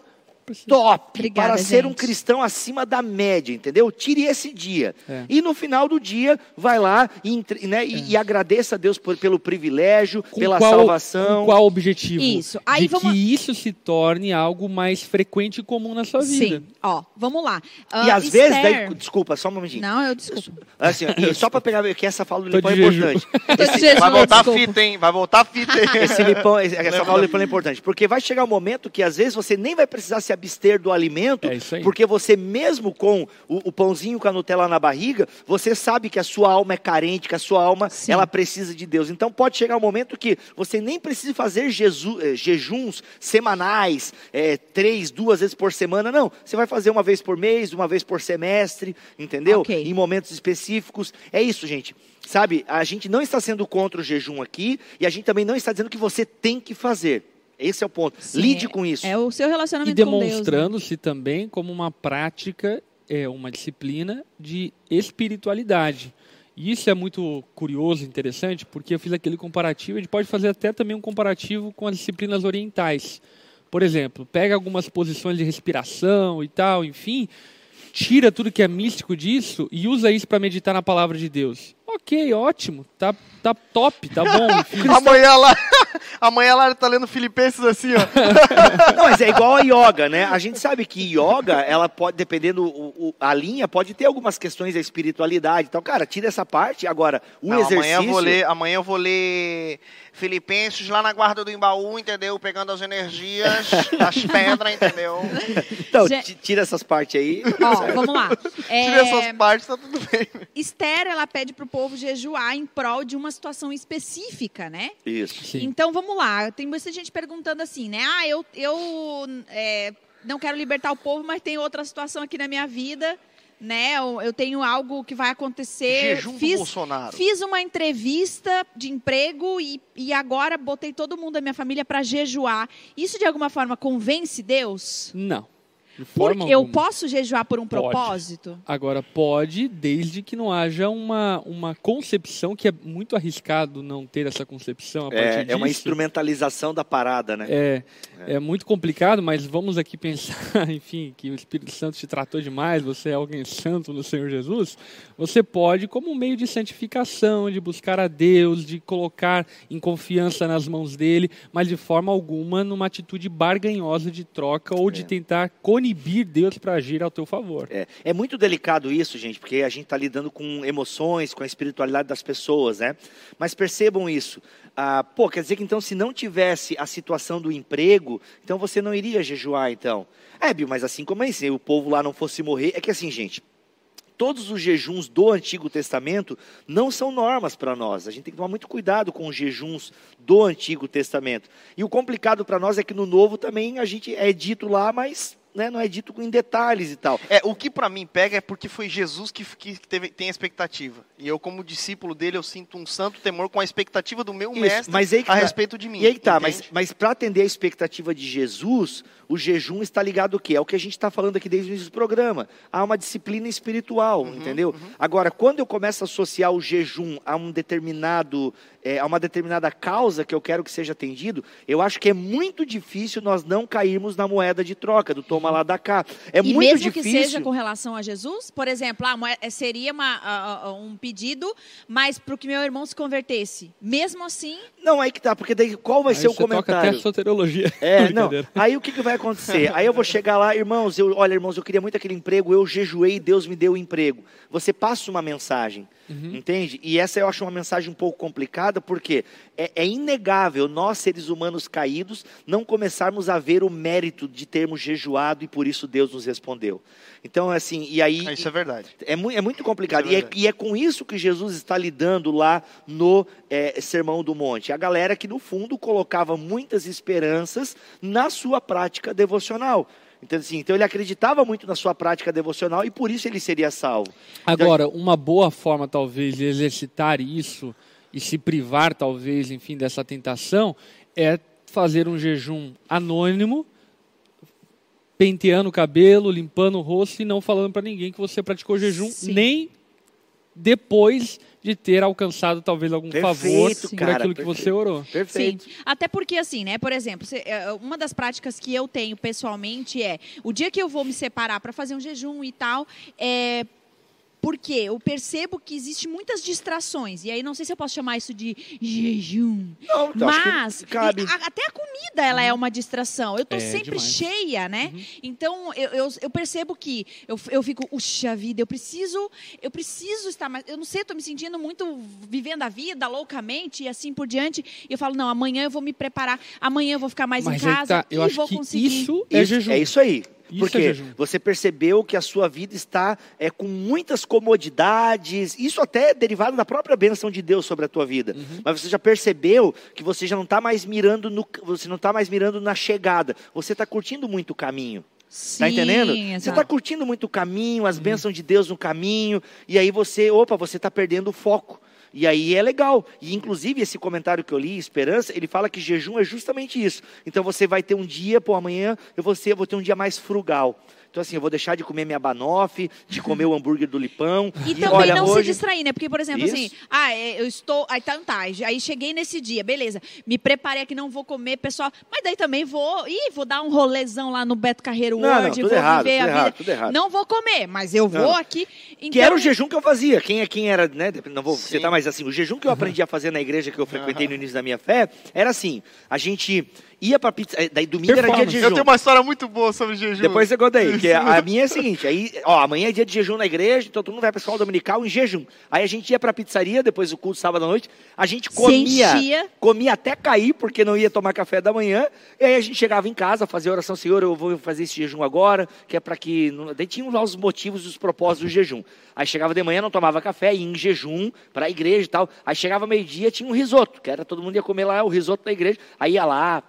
top, Obrigada, para ser um gente. cristão acima da média, entendeu? Tire esse dia. É. E no final do dia, vai lá e, né, e- e agradeça a Deus por- pelo privilégio, Com pela qual, salvação. Com qual objetivo? Isso. Aí de vamos- que isso se torne algo mais frequente e comum na sua vida. Sim. Ó, vamos lá. E Ah, às vezes, Esther- daí, desculpa, só um momentinho. Não, eu desculpa. Assim, ó, e só para pegar que essa fala do Lipão é importante. (laughs) Jejum, Vai voltar a desculpa. fita, hein? Vai voltar a fita, hein? Esse lipão, esse- essa fala do Lipão é importante, porque vai chegar um momento que às vezes você nem vai precisar se abster do alimento, É porque você mesmo com o, o pãozinho com a Nutella na barriga, você sabe que a sua alma é carente, que a sua alma Sim. ela precisa de Deus. Então pode chegar um momento que você nem precisa fazer eh, jejuns semanais, eh, três, duas vezes por semana, não. Você vai fazer uma vez por mês, uma vez por semestre, entendeu? Ok. Em momentos específicos. É isso, gente. Sabe, a gente não está sendo contra o jejum aqui e a gente também não está dizendo que você tem que fazer. Esse é o ponto. Sim, Lide é- com isso. É o seu E relacionamento com Deus. né? demonstrando-se também como uma prática, é, uma disciplina de espiritualidade. E isso é muito curioso, interessante, porque eu fiz aquele comparativo, a gente pode fazer até também um comparativo com as disciplinas orientais. Por exemplo, pega algumas posições de respiração e tal, enfim, tira tudo que é místico disso e usa isso para meditar na palavra de Deus. Ok, ótimo, tá, tá top, tá bom. (laughs) Amanhã lá, (laughs) amanhã lá ele tá lendo Filipenses assim, ó. (laughs) Não, mas é igual a yoga, né? A gente sabe que yoga, ela pode, dependendo o, o- a linha, pode ter algumas questões da espiritualidade. Então, cara, tira essa parte. Agora, o Não, exercício. amanhã eu vou ler, amanhã eu vou ler Filipenses lá na guarda do Embaú, entendeu? Pegando as energias das pedras, entendeu? Então, Gente- tira essas partes aí. Ó, vamos lá. Tira É, essas partes, tá tudo bem. Esther, ela pede pro povo jejuar em prol de uma situação específica, né? Isso. Sim. Então, vamos lá. Tem muita gente perguntando assim, né? Ah, eu, eu é, não quero libertar o povo, mas tem outra situação aqui na minha vida, né? Eu, tenho algo que vai acontecer. Jejum do fiz, Bolsonaro. fiz uma entrevista de emprego e, e agora botei todo mundo da minha família para jejuar. Isso, de alguma forma, convence Deus? Não. Porque eu posso jejuar por um Pode. propósito? Agora, pode, desde que não haja uma, uma concepção, que é muito arriscado não ter essa concepção a partir É, disso. é uma instrumentalização da parada, né? É, é muito complicado, mas vamos aqui pensar, (laughs) enfim, que o Espírito Santo te tratou demais, você é alguém santo no Senhor Jesus. Você pode, como um meio de santificação, de buscar a Deus, de colocar em confiança nas mãos dele, mas de forma alguma numa atitude barganhosa de troca ou de tentar conibir Deus para agir ao teu favor. É, é muito delicado isso, gente, porque a gente está lidando com emoções, com a espiritualidade das pessoas, né? Mas percebam isso. Ah, pô, quer dizer que então se não tivesse a situação do emprego, então você não iria jejuar, então? É, Bill, mas assim como é, se o povo lá não fosse morrer, é que assim, gente, todos os jejuns do Antigo Testamento não são normas para nós. A gente tem que tomar muito cuidado com os jejuns do Antigo Testamento. E o complicado para nós é que no Novo também a gente é dito lá, mas né, não é dito em detalhes e tal. É, o que pra mim pega é porque foi Jesus que, que teve, tem a expectativa. E eu, como discípulo dele, eu sinto um santo temor com a expectativa do meu Isso, mestre mas aí que a tá. respeito de mim. E aí que tá, mas, entende? mas para atender a expectativa de Jesus, o jejum está ligado ao quê? É o que a gente está falando aqui desde o início do programa. Há uma disciplina espiritual, Uhum, entendeu? Agora, quando eu começo a associar o jejum a um determinado, é, a uma determinada causa que eu quero que seja atendido, eu acho que é muito difícil nós não cairmos na moeda de troca, do toma lá da cá. É e muito mesmo difícil. que seja com relação a Jesus, por exemplo, ah, moe- seria uma, ah, um pedido, mas para que meu irmão se convertesse. Mesmo assim, Não, aí que tá, porque daí qual vai Aí ser o você toca até comentário? a soteriologia. (laughs) É, não. Aí o que, que vai acontecer? Aí eu vou chegar lá, irmãos, eu, olha, irmãos, eu queria muito aquele emprego, eu jejuei e Deus me deu o emprego. Você passa uma mensagem, entende? E essa eu acho uma mensagem um pouco complicada, porque é, é inegável nós, seres humanos caídos, não começarmos a ver o mérito de termos jejuado e por isso Deus nos respondeu. Então, assim, e aí. Ah, Isso é verdade. É, mu- é muito complicado. É e, é, verdade. e é com isso que Jesus está lidando lá no é, Sermão do Monte. A galera que, no fundo, colocava muitas esperanças na sua prática devocional. Então, assim, então ele acreditava muito na sua prática devocional e por isso ele seria salvo. Agora, uma boa forma, talvez, de exercitar isso e se privar, talvez, enfim, dessa tentação, é fazer um jejum anônimo, penteando o cabelo, limpando o rosto e não falando para ninguém que você praticou jejum, Sim. nem depois de ter alcançado talvez algum favor Perfeito, por cara, aquilo que perfeito. você orou. Perfeito. Sim, até porque assim, né? Por exemplo, cê- é, uma das práticas que eu tenho pessoalmente é o dia que eu vou me separar para fazer um jejum e tal, é porque eu percebo que existem muitas distrações. E aí não sei se eu posso chamar isso de jejum. Não, então, acho que Mas cabe. a- até a comida ela é uma distração. Eu tô É, sempre demais. cheia, né? Então eu, eu, eu percebo que eu, eu fico, puxa vida, eu preciso, eu preciso estar mais. Eu não sei, tô me sentindo muito vivendo a vida loucamente e assim por diante. E eu falo, não, amanhã eu vou me preparar, amanhã eu vou ficar mais Mas em casa tá, eu e acho vou que conseguir. isso é Isso- jejum. É isso aí. Isso Porque é você percebeu que a sua vida está é, com muitas comodidades, isso até é derivado da própria bênção de Deus sobre a tua vida. Uhum. Mas você já percebeu que você já não está mais mirando no, você não está mais mirando na chegada. Você está curtindo muito o caminho. Sim, Tá entendendo? Você exato. está curtindo muito o caminho, as bênçãos de Deus no caminho, e aí você, opa, você está perdendo o foco. E aí é legal. E inclusive esse comentário que eu li, Esperança, ele fala que jejum é justamente isso. Então você vai ter um dia, pô, amanhã eu vou, ser, vou ter um dia mais frugal. Então, assim, eu vou deixar de comer minha banoffee, de comer o hambúrguer do Lipão. E também olha, não se hoje... distrair, né? Porque, por exemplo, Isso. assim, ah, é, eu estou. Aí tá, tá, aí cheguei nesse dia, beleza. Me preparei aqui, não vou comer, pessoal. Mas daí também vou. Ih, vou dar um rolezão lá no Beto Carreiro Não, não, World, tudo vou errado, viver tudo a errado, vida. tudo errado. Não vou comer, mas eu vou Não. aqui. Então, Que era o jejum que eu fazia. Quem, é- quem era, né? Não vou Sim. citar, mas assim, o jejum que eu aprendi a fazer na igreja que eu frequentei no início da minha fé era assim: a gente ia pra pizza. eh, Daí domingo era dia de jejum. Eu tenho uma história muito boa sobre jejum. Depois você conta aí, que a minha é a seguinte, aí, ó, amanhã é dia de jejum na igreja, então todo mundo vai para a escola dominical em jejum. Aí a gente ia para a pizzaria, depois do culto sábado à noite, a gente comia, comia até cair, porque não ia tomar café da manhã, e aí a gente chegava em casa, fazia oração, Senhor, eu vou fazer esse jejum agora, que é para que, não- daí tinham lá os motivos e os propósitos do jejum. Aí chegava de manhã, não tomava café, ia em jejum para a igreja e tal, aí chegava meio-dia, tinha um risoto, que era todo mundo ia comer lá o risoto da igreja, aí ia lá,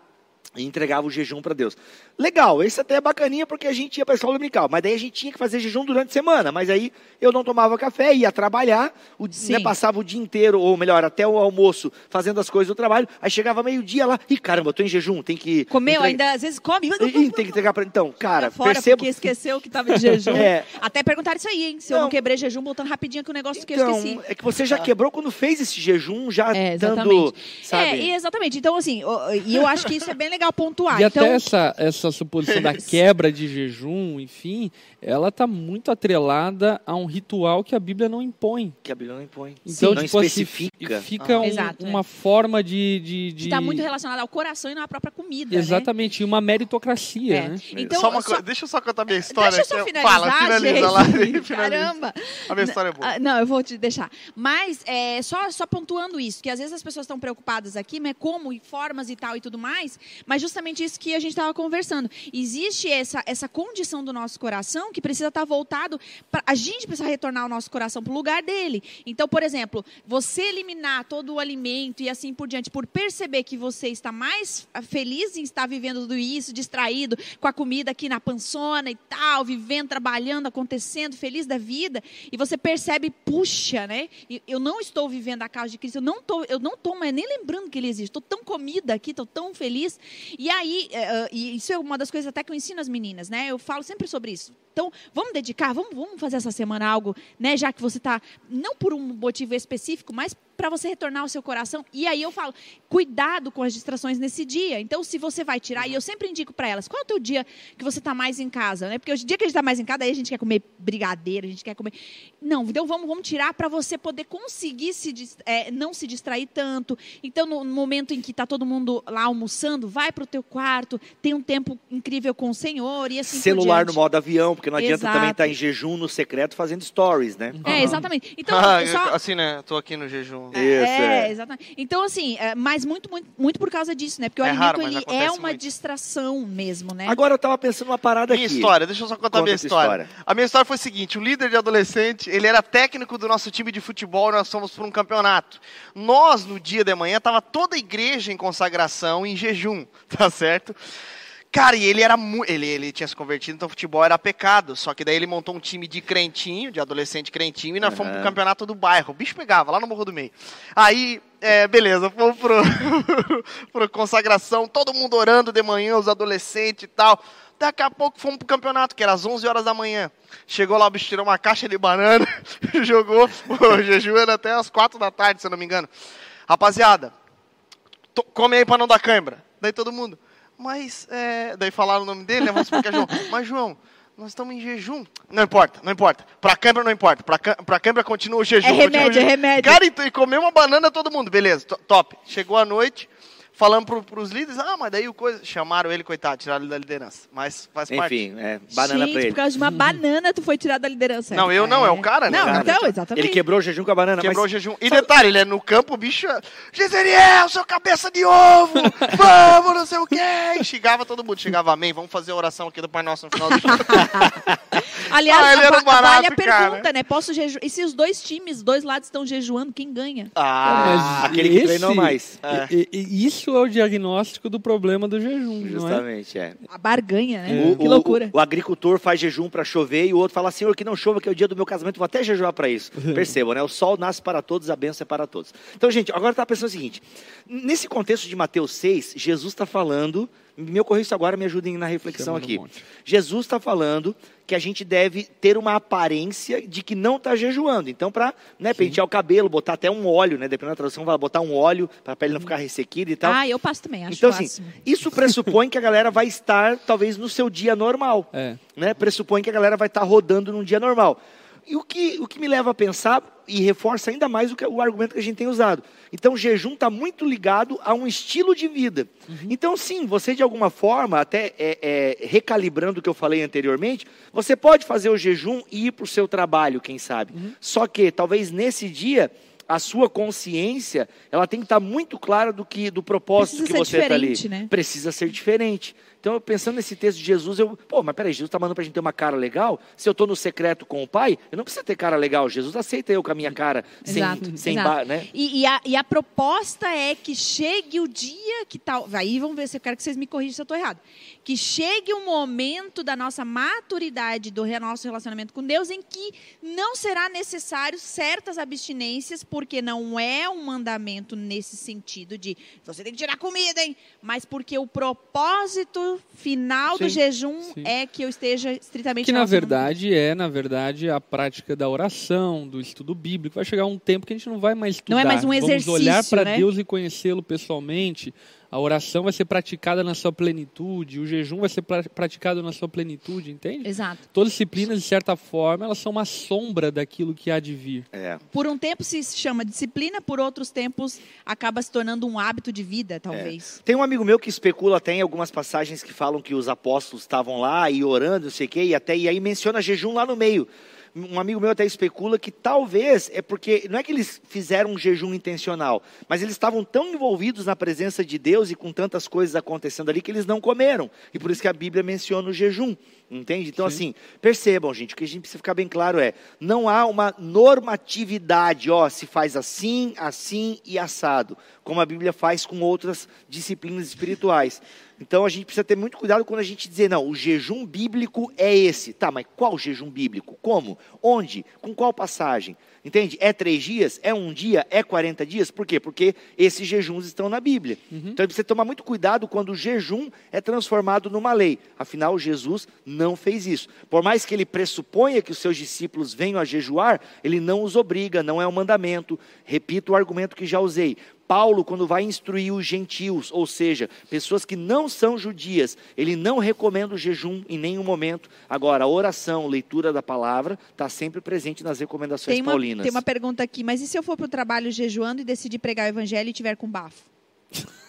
e entregava o jejum para Deus. Legal, esse até é bacaninha porque a gente ia para a escola dominical, mas daí a gente tinha que fazer jejum durante a semana, mas aí eu não tomava café, ia trabalhar, o, Sim. né, passava o dia inteiro, ou melhor, até o almoço, fazendo as coisas do trabalho, aí chegava meio-dia lá, e caramba, eu tô em jejum, tem que... Comeu, entregar- ainda às vezes come. Ih, tem que entregar para... Então, cara, fora percebo... porque esqueceu que estava de jejum. (laughs) É. Até perguntaram isso aí, hein? Se eu não Não. quebrei jejum, voltando rapidinho que o negócio que eu esqueci. Então, é que você já quebrou quando fez esse jejum, já É, dando, exatamente. sabe... É, e exatamente. Então, assim, e eu acho que isso é bem legal pontuar. E então, até essa, essa suposição da (laughs) quebra de jejum, enfim, ela está muito atrelada a um ritual que a Bíblia não impõe. Que a Bíblia não impõe. Então, não tipo assim, especifica. fica Ah. um- Exato, é. uma forma de. de, de- está muito relacionado ao coração e não à própria comida. né? Exatamente, e uma meritocracia, É. né? Então, só uma só- coisa, deixa eu só contar minha história. Deixa eu só finalizar, Fala, finaliza gente. lá. (laughs) finaliza. Caramba. A minha história é boa. Ah, Não, eu vou te deixar. Mas, é, só, só pontuando isso, que às vezes as pessoas estão preocupadas aqui, mas como, e formas e tal e tudo mais, mas justamente isso que a gente estava conversando. Existe essa, essa condição do nosso coração que precisa estar voltado, pra, a gente precisa retornar o nosso coração para o lugar dele. Então, por exemplo, você eliminar todo o alimento e assim por diante, por perceber que você está mais feliz em estar vivendo tudo isso, distraído com a comida aqui na pançona e tal, vivendo, trabalhando, acontecendo, feliz da vida, e você percebe, puxa, né? Eu não estou vivendo a causa de Cristo, eu não estou, eu não estou nem lembrando que ele existe, estou tão comida aqui, estou tão feliz. E aí, eh, eh, isso é uma das coisas até que eu ensino as meninas, né? Eu falo sempre sobre isso. Então, vamos dedicar, vamos, vamos fazer essa semana algo, né? Já que você está, não por um motivo específico, mas para você retornar ao seu coração. E aí eu falo, cuidado com as distrações nesse dia. Então, se você vai tirar, e eu sempre indico para elas, qual é o teu dia que você está mais em casa, né? Porque o dia que a gente está mais em casa, aí a gente quer comer brigadeiro, a gente quer comer. Não, então vamos, vamos tirar para você poder conseguir se, é, não se distrair tanto. Então, no, momento em que está todo mundo lá almoçando, vai para o teu quarto, tem um tempo incrível com o Senhor e assim por Celular no modo avião, porque não adianta Exato. também estar em jejum no secreto fazendo stories, né? É, exatamente. Então, (laughs) Ah, só, Assim, né? Tô aqui no jejum. Isso, é, é. exatamente. Então, assim, é, mas muito, muito, muito por causa disso, né? Porque o É alimento raro, ele é uma muito. distração mesmo, né? Agora eu tava pensando uma parada Minha aqui. história, deixa eu só contar a Conta minha a tua história. história. A minha história foi o seguinte: o líder de adolescente, ele era técnico do nosso time de futebol, nós fomos para um campeonato. Nós, no dia de manhã, tava toda a igreja em consagração, em jejum, (laughs) tá certo? Cara, e ele era mu- ele, ele tinha se convertido, então futebol era pecado. Só que daí ele montou um time de crentinho, de adolescente crentinho, e nós fomos pro campeonato do bairro. O bicho pegava, lá no Morro do Meio. Aí, é, beleza, fomos pro, (laughs) pro consagração, todo mundo orando de manhã, os adolescentes e tal. Daqui a pouco fomos pro campeonato, que era às 11 horas da manhã. Chegou lá, o bicho tirou uma caixa de banana, (laughs) jogou. O jejum era até às 4 da tarde, se eu não me engano. Rapaziada, to- come aí pra não dar cãibra. Daí todo mundo, mas, é... daí falaram o nome dele, né? Vamos explicar, João. (laughs) Mas, João, nós estamos em jejum. Não importa, não importa. Pra câimbra não importa. Pra, pra câimbra continua o jejum. É remédio, é remédio. Cara, e, e comeu uma banana todo mundo. Beleza, to- top. Chegou a noite, falando pro, pros líderes, ah, mas daí o coisa... Chamaram ele, coitado, tiraram ele da liderança. Mas faz parte. Enfim, é, banana Gente, pra ele. por causa de uma banana, tu foi tirado da liderança. Não, eu não, é o cara, né? Não, Cara, então, exatamente. Ele quebrou o jejum com a banana, Quebrou mas o jejum. E detalhe, ele é no campo, o bicho. Giseriel, seu cabeça de ovo! (laughs) Vamos, não sei o quê! E xingava todo mundo. Xingava amém. Vamos fazer a oração aqui do Pai Nosso no final do jogo. (laughs) Aliás, Ah, ele era um barato, vale a cara. pergunta, né? Posso jejuar? E se os dois times, os dois lados estão jejuando, quem ganha? Ah, Mas aquele que treinou mais. É. e- e- isso é o diagnóstico do problema do jejum, não é? justamente, é. A barganha, né? O, que o- loucura. O, o agricultor faz jejum para chover e o outro fala, Senhor, que não chova, que é o dia do meu casamento, vou até jejuar para isso. (laughs) Percebam, né? O sol nasce para todos, a bênção é para todos. Então, gente, agora tá pensando o seguinte: nesse contexto de Mateus 6, Jesus está falando, me ocorreu isso agora, me ajudem na reflexão aqui. Monte. Jesus está falando que a gente deve ter uma aparência de que não está jejuando. Então, para né, pentear o cabelo, botar até um óleo, né, dependendo da tradução, vai botar um óleo para a pele não ficar ressequida e tal. Ah, eu passo também, acho então, assim, isso pressupõe que a galera vai estar, talvez, no seu dia normal. É. Né? Pressupõe que a galera vai estar rodando num dia normal. E o que, o que me leva a pensar, e reforça ainda mais o, que- o argumento que a gente tem usado. Então, o jejum está muito ligado a um estilo de vida. Então, sim, você de alguma forma, até é, é, recalibrando o que eu falei anteriormente, você pode fazer o jejum e ir para o seu trabalho, quem sabe. Só que, talvez nesse dia, a sua consciência, ela tem que estar muito clara do que do propósito Precisa que você está ali. diferente, né? Precisa ser diferente. Então, eu pensando nesse texto de Jesus, eu, pô, mas peraí, Jesus está mandando para a gente ter uma cara legal? Se eu estou no secreto com o Pai, eu não preciso ter cara legal. Jesus aceita eu com a minha cara, sem, Exato, sem exato. ba- né? E, e a, e a proposta é que chegue o dia que tal. Aí vamos ver se eu quero que vocês me corrijam se eu estou errado. Que chegue o momento da nossa maturidade, do nosso relacionamento com Deus, em que não será necessário certas abstinências, porque não é um mandamento nesse sentido de você tem que tirar comida, hein? Mas porque o propósito final do Sim, jejum sim. é que eu esteja estritamente Que na verdade é, na verdade, a prática da oração, do estudo bíblico. Vai chegar um tempo que a gente não vai mais estudar. Não é mais um Vamos exercício, olhar para né? Deus e conhecê-lo pessoalmente. A oração vai ser praticada na sua plenitude, o jejum vai ser pra- praticado na sua plenitude, entende? Exato. Todas as disciplinas, de certa forma, elas são uma sombra daquilo que há de vir. É. Por um tempo se chama disciplina, por outros tempos acaba se tornando um hábito de vida, talvez. Tem um amigo meu que especula até em algumas passagens que falam que os apóstolos estavam lá e orando, não sei o quê, e até e aí menciona jejum lá no meio. Um amigo meu até especula que talvez é porque não é que eles fizeram um jejum intencional, mas eles estavam tão envolvidos na presença de Deus e com tantas coisas acontecendo ali que eles não comeram. E por isso que a Bíblia menciona o jejum. Entende? Então, assim, percebam, gente, o que a gente precisa ficar bem claro é: não há uma normatividade, ó, se faz assim, assim e assado, como a Bíblia faz com outras disciplinas espirituais. Então, a gente precisa ter muito cuidado quando a gente dizer, não, o jejum bíblico é esse. Tá, mas qual jejum bíblico? Como? Onde? Com qual passagem? Entende? É três dias? É um dia? É 40 dias? Por quê? Porque esses jejuns estão na Bíblia. Então, precisa tomar muito cuidado quando o jejum é transformado numa lei. Afinal, Jesus não fez isso. Por mais que ele pressuponha que os seus discípulos venham a jejuar, ele não os obriga, não é um mandamento. Repito o argumento que já usei. Paulo, quando vai instruir os gentios, ou seja, pessoas que não são judias, ele não recomenda o jejum em nenhum momento. Agora, a oração, leitura da palavra, está sempre presente nas recomendações Tem uma, paulinas. tem uma pergunta aqui, mas e se eu for para o trabalho jejuando e decidir pregar o evangelho e tiver com bafo? (laughs)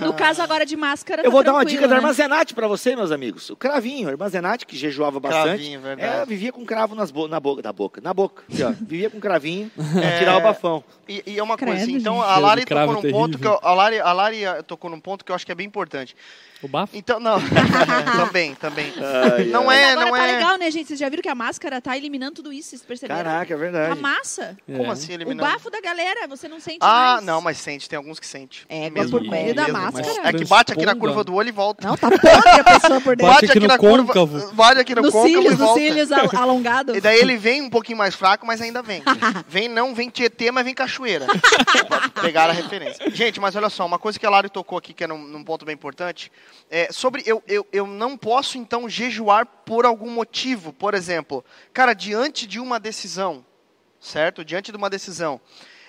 No caso agora de máscara, Eu tá vou dar uma dica da né? Armazenate para você, meus amigos. O cravinho, a Armazenate, que jejuava bastante. Cravinho, verdade. É, vivia com cravo nas bo na boca, da boca, na boca. Aqui, ó. (laughs) Vivia com cravinho pra tirar o bafão. E, e é uma Credo, coisa, assim, então a Lari tocou num ponto que eu, a Lari, a Lari eh, tocou num ponto que eu acho que é bem importante. O bafo? Então, não, (laughs) também, também. Ai, não ai. é, Agora não tá é. legal, né, gente? Vocês já viram que a máscara tá eliminando tudo isso, vocês perceberam? Caraca, é A verdade. massa. Como É. assim O eliminando? bafo da galera, você não sente Ah, mais. não, mas sente, tem alguns que sente. É, mesmo, por meio da máscara. É que bate aqui na curva do olho e volta. Não, tá podre a pessoa (laughs) por dentro. Bate aqui no côncavo. (laughs) bate aqui no Nos côncavo cílios, e nos volta. cílios al- (laughs) alongados. E daí ele vem um pouquinho mais fraco, mas ainda vem. Vem não, vem Tietê, mas vem Cachoeira. Pegar a referência. Gente, mas olha só, uma coisa que a Lari tocou aqui, que é num, num ponto bem importante, é sobre eu, eu, eu não posso, então, jejuar por algum motivo. Por exemplo, cara, diante de uma decisão, certo? Diante de uma decisão.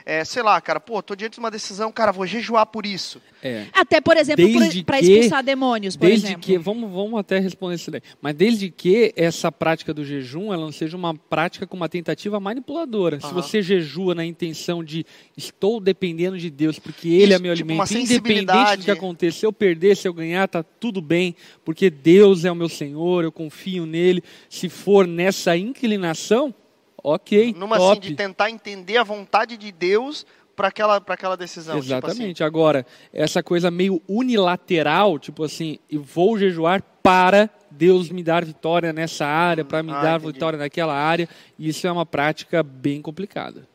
É, sei lá, cara, pô, tô diante de uma decisão, cara, vou jejuar por isso. É. Até, por exemplo, para expulsar demônios, por Desde exemplo. que, vamos, vamos até responder isso daí. Mas desde que essa prática do jejum, ela não seja uma prática com uma tentativa manipuladora. Se Aham. você jejua na intenção de estou dependendo de Deus, porque Ele é Isso, meu tipo, alimento, uma independente do que aconteça, se eu perder, se eu ganhar, tá tudo bem, porque Deus é o meu Senhor, eu confio nele. Se for nessa inclinação, ok, Numa top. assim, de tentar entender a vontade de Deus para aquela, pra aquela decisão. tipo assim. Exatamente. Agora, essa coisa meio unilateral, tipo assim, eu vou jejuar para Deus me dar vitória nessa área, para me ah, dar entendi. vitória naquela área, isso é uma prática bem complicada.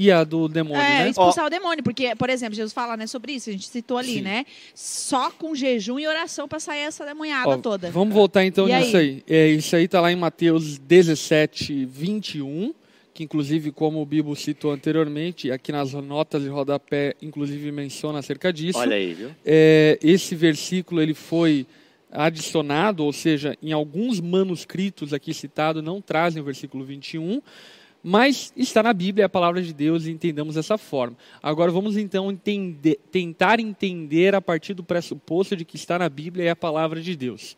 E a do demônio, É, né? expulsar o demônio, porque, por exemplo, Jesus fala né, sobre isso, a gente citou ali, Sim. né? Só com jejum e oração para sair essa demonhada Ó, toda. Vamos voltar então E nisso aí. É, isso aí está lá em Mateus 17, 21, que inclusive, como o Bibo citou anteriormente, aqui nas notas de rodapé, inclusive menciona acerca disso. Olha aí, viu? É, esse versículo ele foi adicionado, ou seja, em alguns manuscritos aqui citados não trazem o versículo 21, mas está na Bíblia, é a palavra de Deus e entendamos dessa forma. Agora vamos então entender, tentar entender a partir do pressuposto de que está na Bíblia é a palavra de Deus.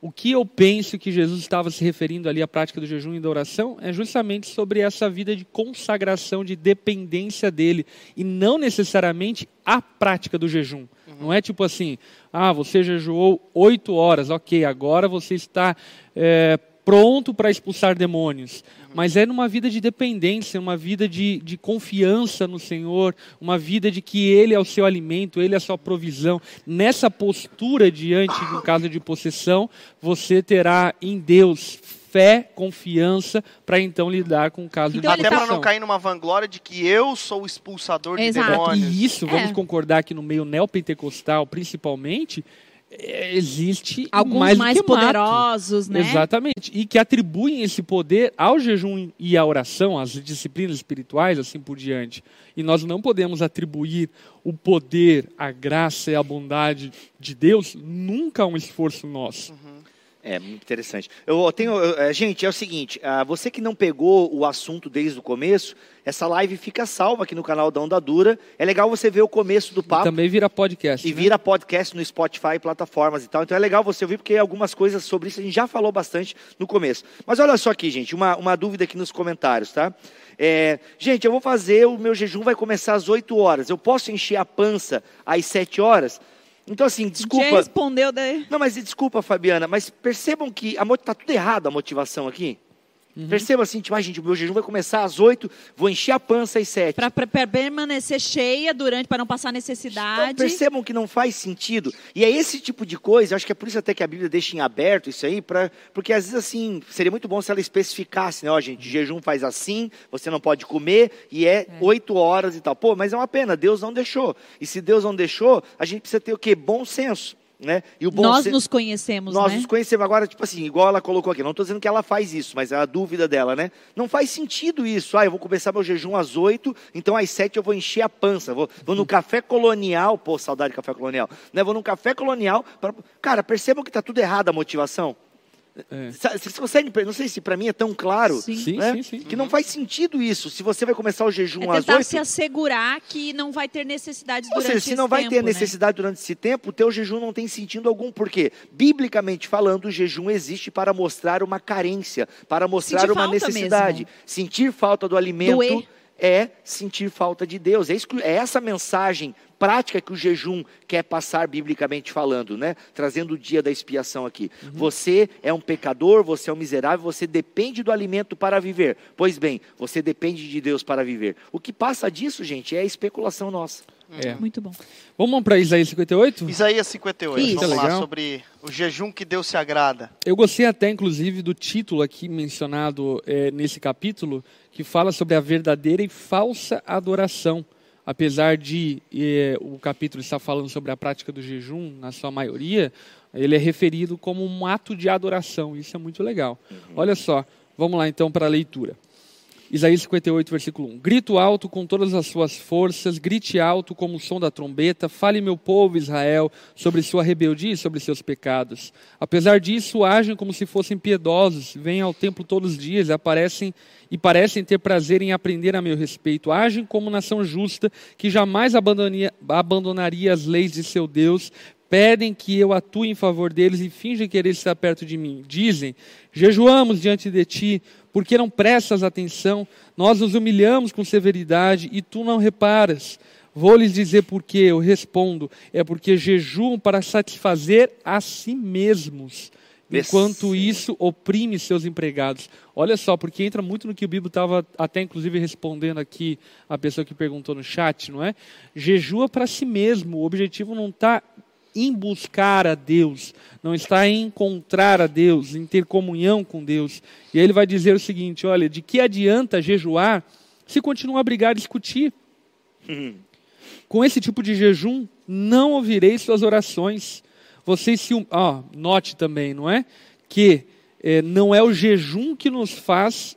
O que eu penso que Jesus estava se referindo ali à prática do jejum e da oração é justamente sobre essa vida de consagração, de dependência dele, e não necessariamente a prática do jejum. Uhum. Não é tipo assim, ah, você jejuou oito horas, ok, agora você está é, pronto para expulsar demônios. Mas é numa vida de dependência, uma vida de, de confiança no Senhor, uma vida de que Ele é o seu alimento, Ele é a sua provisão. Nessa postura diante do caso de possessão, você terá em Deus fé, confiança, para então lidar com o caso Então, de Até tá- para não cair numa vanglória de que eu sou o expulsador de Exato. demônios. E isso, vamos É. concordar que no meio neopentecostal, principalmente, existe Alguns mais, mais, que mato. poderosos, né? Exatamente. E que atribuem esse poder ao jejum e à oração, às disciplinas espirituais, assim por diante. E nós não podemos atribuir o poder, a graça e a bondade de Deus nunca a um esforço nosso. É, muito interessante. Eu tenho, eu- é, gente, é o seguinte, ah, você que não pegou o assunto desde o começo, essa live fica salva aqui no canal da Onda Dura. É legal você ver o começo do E papo. também vira podcast. E né? vira podcast no Spotify, plataformas e tal. Então é legal você ouvir, porque algumas coisas sobre isso a gente já falou bastante no começo. Mas olha só aqui, gente, uma, uma dúvida aqui nos comentários, tá? É, gente, eu vou fazer, o meu jejum vai começar às 8 horas. Eu posso encher a pança às 7 horas? Então, assim, Já desculpa. respondeu daí. Não, mas desculpa, Fabiana, mas percebam que a, mo- tá tudo errado a motivação aqui. Percebam assim, tipo, ah, gente, o meu jejum vai começar às 8, vou encher a pança às 7. Para permanecer cheia durante, para não passar Então, necessidade. percebam que não faz sentido. E é esse tipo de coisa, acho que é por isso até que a Bíblia deixa em aberto isso aí, pra, porque às vezes assim, seria muito bom se ela especificasse, né? Ó, gente, jejum faz assim, você não pode comer, e é oito horas e tal. Pô, mas é uma pena, Deus não deixou. E se Deus não deixou, a gente precisa ter o quê? Bom senso. Né? Nós nos conhecemos, nós né? nos conhecemos agora, tipo assim, igual ela colocou aqui. Não estou dizendo que ela faz isso, mas é a dúvida dela, né? Não faz sentido isso. Ah, eu vou começar meu jejum às 8, então às 7 eu vou encher a pança. Vou, vou no café colonial, pô, saudade de café colonial. Né? Vou no café colonial. Pra... Cara, percebam que está tudo errado a motivação. É. Vocês conseguem, não sei se para mim é tão claro, Sim. Né? sim, sim. que não faz sentido isso. Se você vai começar o jejum É às tentar 8, se assegurar que não vai ter necessidades ou durante seja, se não vai tempo, ter né? necessidade durante esse tempo, o teu jejum não tem sentido algum. Porque, biblicamente falando, o jejum existe para mostrar uma carência, para mostrar Sentir uma necessidade. mesmo. Sentir falta do alimento Doer. É sentir falta de Deus. É, isso é essa mensagem prática que o jejum quer passar biblicamente falando, né? Trazendo o dia da expiação aqui. Uhum. Você é um pecador, você é um miserável, você depende do alimento para viver. Pois bem, você depende de Deus para viver. O que passa disso, gente, é especulação nossa. É. Muito bom. Vamos para Isaías 58? Isaías 58, Isso. vamos lá, Legal. sobre o jejum que Deus se agrada. Eu gostei até, inclusive, do título aqui mencionado eh, nesse capítulo, que fala sobre a verdadeira e falsa adoração. Apesar de eh, o capítulo estar falando sobre a prática do jejum, na sua maioria, ele é referido como um ato de adoração. Isso é muito legal. Olha só, vamos lá então para a leitura. Isaías 58, versículo 1. Grito alto com todas as suas forças, grite alto como o som da trombeta, fale meu povo Israel sobre sua rebeldia e sobre seus pecados. Apesar disso, agem como se fossem piedosos, vêm ao templo todos os dias aparecem e parecem ter prazer em aprender a meu respeito. Agem como nação justa, que jamais abandonaria as leis de seu Deus, pedem que eu atue em favor deles e fingem querer estar perto de mim. Dizem: Jejuamos diante de ti, porque não prestas atenção, nós nos humilhamos com severidade e tu não reparas. Vou lhes dizer por quê, eu respondo: é porque jejuam para satisfazer a si mesmos. Enquanto isso oprime seus empregados. Olha só, porque entra muito no que o Bíblia estava até inclusive respondendo aqui a pessoa que perguntou no chat, não é? Jejua para si mesmo. O objetivo não está em buscar a Deus, não está em encontrar a Deus, em ter comunhão com Deus. E aí ele vai dizer o seguinte: olha, de que adianta jejuar se continuar a brigar e discutir? Com esse tipo de jejum, não ouvirei suas orações. Vocês se. hum- Ó, note também, não é? Que eh, não é o jejum que nos faz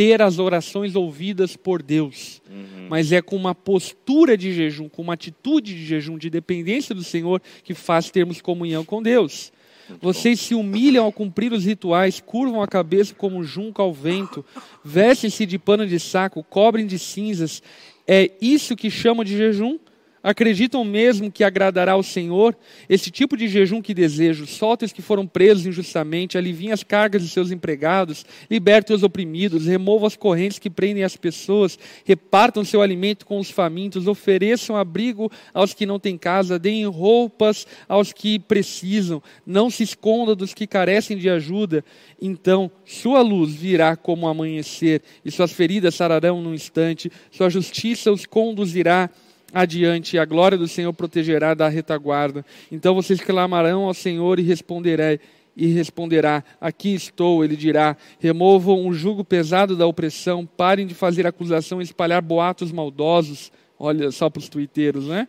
ter as orações ouvidas por Deus, mas é com uma postura de jejum, com uma atitude de jejum, de dependência do Senhor, que faz termos comunhão com Deus. Vocês se humilham ao cumprir os rituais, curvam a cabeça como junco ao vento, vestem-se de pano de saco, cobrem de cinzas. É isso que chamam de jejum? Acreditam mesmo que agradará ao Senhor? Esse tipo de jejum que desejo, solta os que foram presos injustamente, aliviem as cargas de seus empregados, liberte os oprimidos, remova as correntes que prendem as pessoas, repartam seu alimento com os famintos, ofereçam abrigo aos que não têm casa, deem roupas aos que precisam, não se esconda dos que carecem de ajuda. Então sua luz virá como amanhecer, e suas feridas sararão num instante, sua justiça os conduzirá adiante, e a glória do Senhor protegerá da retaguarda. Então vocês clamarão ao Senhor e responderá, e responderá: Aqui estou, ele dirá. Removam o jugo pesado da opressão, parem de fazer acusação e espalhar boatos maldosos. Olha só para os tuiteiros, né?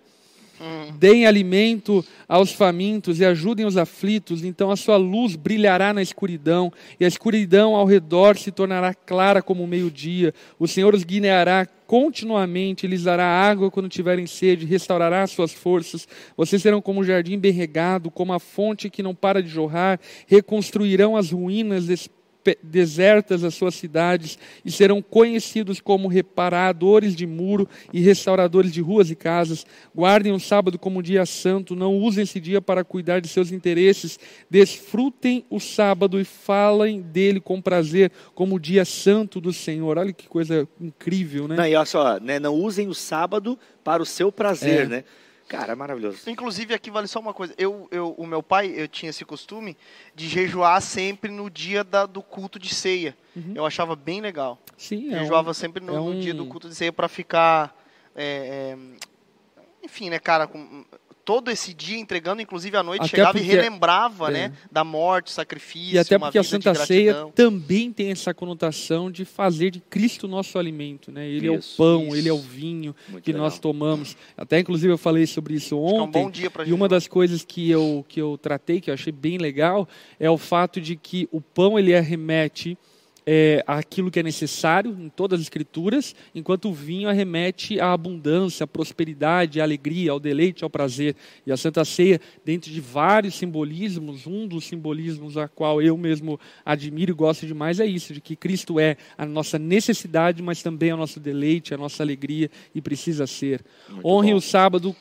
Deem alimento aos famintos e ajudem os aflitos, então a sua luz brilhará na escuridão, e a escuridão ao redor se tornará clara como o meio-dia. O Senhor os guiará continuamente, lhes dará água quando tiverem sede, restaurará as suas forças. Vocês serão como um jardim bem regado, como a fonte que não para de jorrar, reconstruirão as ruínas desertas as suas cidades e serão conhecidos como reparadores de muro e restauradores de ruas e casas. Guardem o sábado como um dia santo, não usem esse dia para cuidar de seus interesses. Desfrutem o sábado e falem dele com prazer como o dia santo do Senhor. Olha que coisa incrível, né? Não, e olha só, né, não usem o sábado para o seu prazer, É. né? Cara, maravilhoso. Inclusive, aqui vale só uma coisa. Eu, eu, o meu pai, eu tinha esse costume de jejuar sempre no dia da- do culto de ceia. Eu achava bem legal. Sim, Uhum. é um- jejuava sempre no, é no um- dia do culto de ceia para ficar... é, é, enfim, né, cara, com, todo esse dia entregando, inclusive à noite, Até chegava e porque- relembrava, é. né, da morte, sacrifício, E até uma porque a Santa Ceia também tem essa conotação de fazer de Cristo nosso alimento, né? Ele é Isso, o pão, isso. ele é o vinho Muito que legal. nós tomamos. Até inclusive eu falei sobre isso que é um ontem. bom dia para E uma das coisas que eu, que eu tratei, que eu achei bem legal, é o fato de que o pão ele arremete é, àquilo que é necessário em todas as escrituras, enquanto o vinho arremete à abundância, à prosperidade, à alegria, ao deleite, ao prazer. E a Santa Ceia, dentro de vários simbolismos, um dos simbolismos a qual eu mesmo admiro e gosto demais é isso, de que Cristo é a nossa necessidade, mas também é o nosso deleite, a nossa alegria e precisa ser. Honrem bom. o sábado